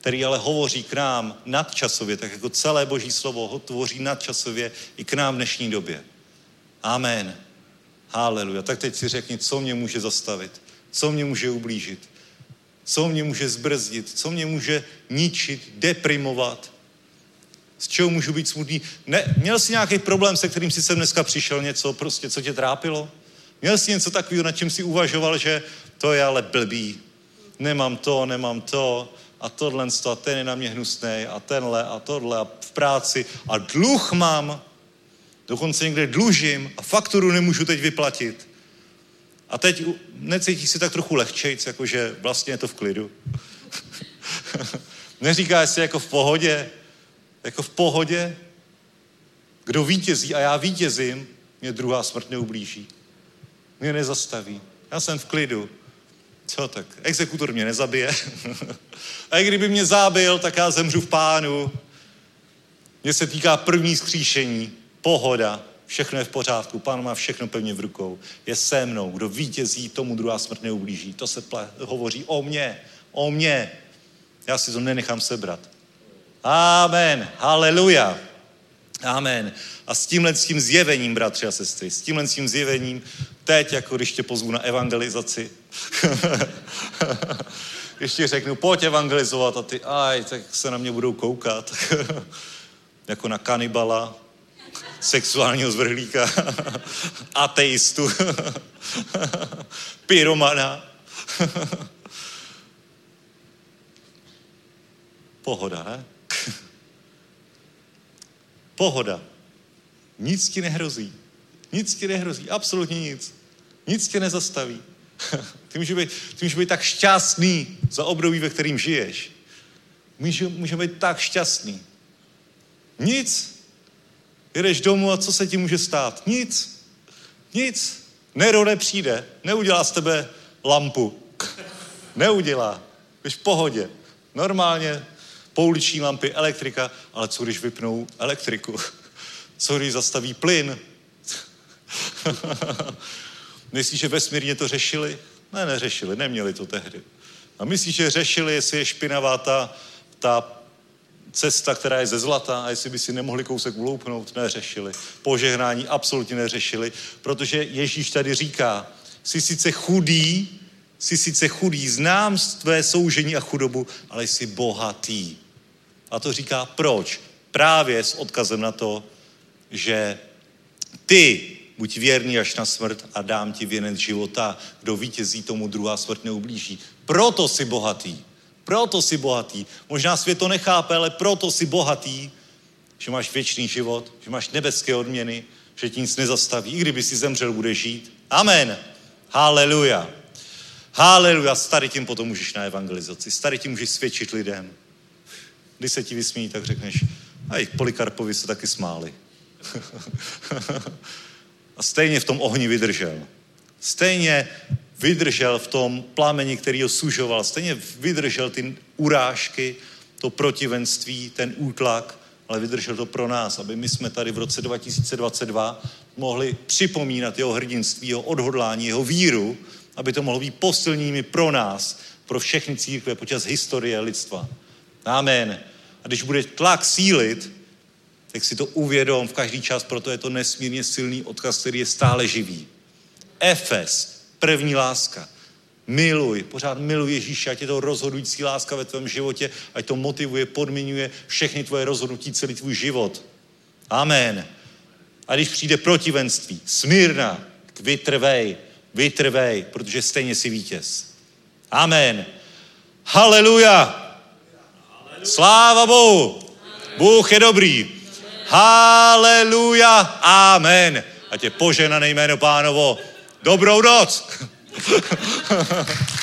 který ale hovoří k nám nadčasově, tak jako celé boží slovo ho tvoří nadčasově i k nám v dnešní době. Amen. Haleluja. Tak teď si řekni, co mě může zastavit, co mě může ublížit, co mě může zbrzdit, co mě může ničit, deprimovat, z čeho můžu být smutný. Ne, měl jsi nějaký problém, se kterým jsi sem dneska přišel, něco prostě, co tě trápilo? Měl jsi něco takového, na čem si uvažoval, že to je ale blbý. Nemám to, nemám to a tohle a ten je na mě hnusný a tenhle a tohle a v práci a dluh mám. Dokonce někde dlužím a fakturu nemůžu teď vyplatit. A teď necítíš si tak trochu lehčejc, jakože vlastně je to v klidu. Neříkáš si jako v pohodě, jako v pohodě. Kdo vítězí a já vítězím, mě druhá smrt neublíží. Mě nezastaví. Já jsem v klidu. Co tak? Exekutor mě nezabije. a i kdyby mě zábil, tak já zemřu v pánu. Mně se týká první skříšení, pohoda, všechno je v pořádku, pán má všechno pevně v rukou, je se mnou, kdo vítězí, tomu druhá smrt neublíží. To se ple- hovoří o mně, o mně. Já si to nenechám sebrat. Amen. Haleluja. Amen. A s tímhle s tím zjevením, bratři a sestry, s tímhle s tím zjevením, teď, jako když tě pozvu na evangelizaci, když ti řeknu, pojď evangelizovat a ty, aj, tak se na mě budou koukat, jako na kanibala, sexuálního zvrhlíka, ateistu, pyromana. Pohoda, ne? Pohoda. Nic ti nehrozí. Nic ti nehrozí. Absolutně nic. Nic tě nezastaví. Ty můžeš být, ty můžeš být tak šťastný za období, ve kterým žiješ. Můžeme být tak šťastný. Nic. Jedeš domů a co se ti může stát? Nic. Nic. Nero nepřijde. Neudělá z tebe lampu. Neudělá. Jsi v pohodě. Normálně pouliční lampy, elektrika, ale co když vypnou elektriku? Co když zastaví plyn? Myslíš, že vesmírně to řešili? Ne, neřešili, neměli to tehdy. A myslíš, že řešili, jestli je špinavá ta, ta cesta, která je ze zlata a jestli by si nemohli kousek uloupnout, neřešili. Požehnání absolutně neřešili, protože Ježíš tady říká, jsi sice chudý, jsi sice chudý, znám tvé soužení a chudobu, ale jsi bohatý. A to říká proč? Právě s odkazem na to, že ty buď věrný až na smrt a dám ti věnec života. Kdo vítězí, tomu druhá smrt neublíží. Proto jsi bohatý. Proto jsi bohatý. Možná svět to nechápe, ale proto jsi bohatý, že máš věčný život, že máš nebeské odměny, že ti nic nezastaví. I kdyby si zemřel, bude žít. Amen. Haleluja. Haleluja. S tady tím potom můžeš na evangelizaci. S tady tím můžeš svědčit lidem. Když se ti vysmíjí, tak řekneš, a i Polikarpovi se taky smáli. a stejně v tom ohni vydržel. Stejně vydržel v tom plameni, který ho sužoval. Stejně vydržel ty urážky, to protivenství, ten útlak, ale vydržel to pro nás, aby my jsme tady v roce 2022 mohli připomínat jeho hrdinství, jeho odhodlání, jeho víru, aby to mohlo být posilními pro nás, pro všechny církve počas historie lidstva. Amen. A když bude tlak sílit, tak si to uvědom v každý čas, proto je to nesmírně silný odkaz, který je stále živý. Efes, první láska. Miluj, pořád miluj Ježíše, ať je to rozhodující láska ve tvém životě, ať to motivuje, podmiňuje všechny tvoje rozhodnutí, celý tvůj život. Amen. A když přijde protivenství, smírna, vytrvej, vytrvej, protože stejně si vítěz. Amen. Haleluja. Sláva Bohu. Bůh je dobrý. Haleluja. Amen. A tě poženané jméno pánovo. Dobrou noc.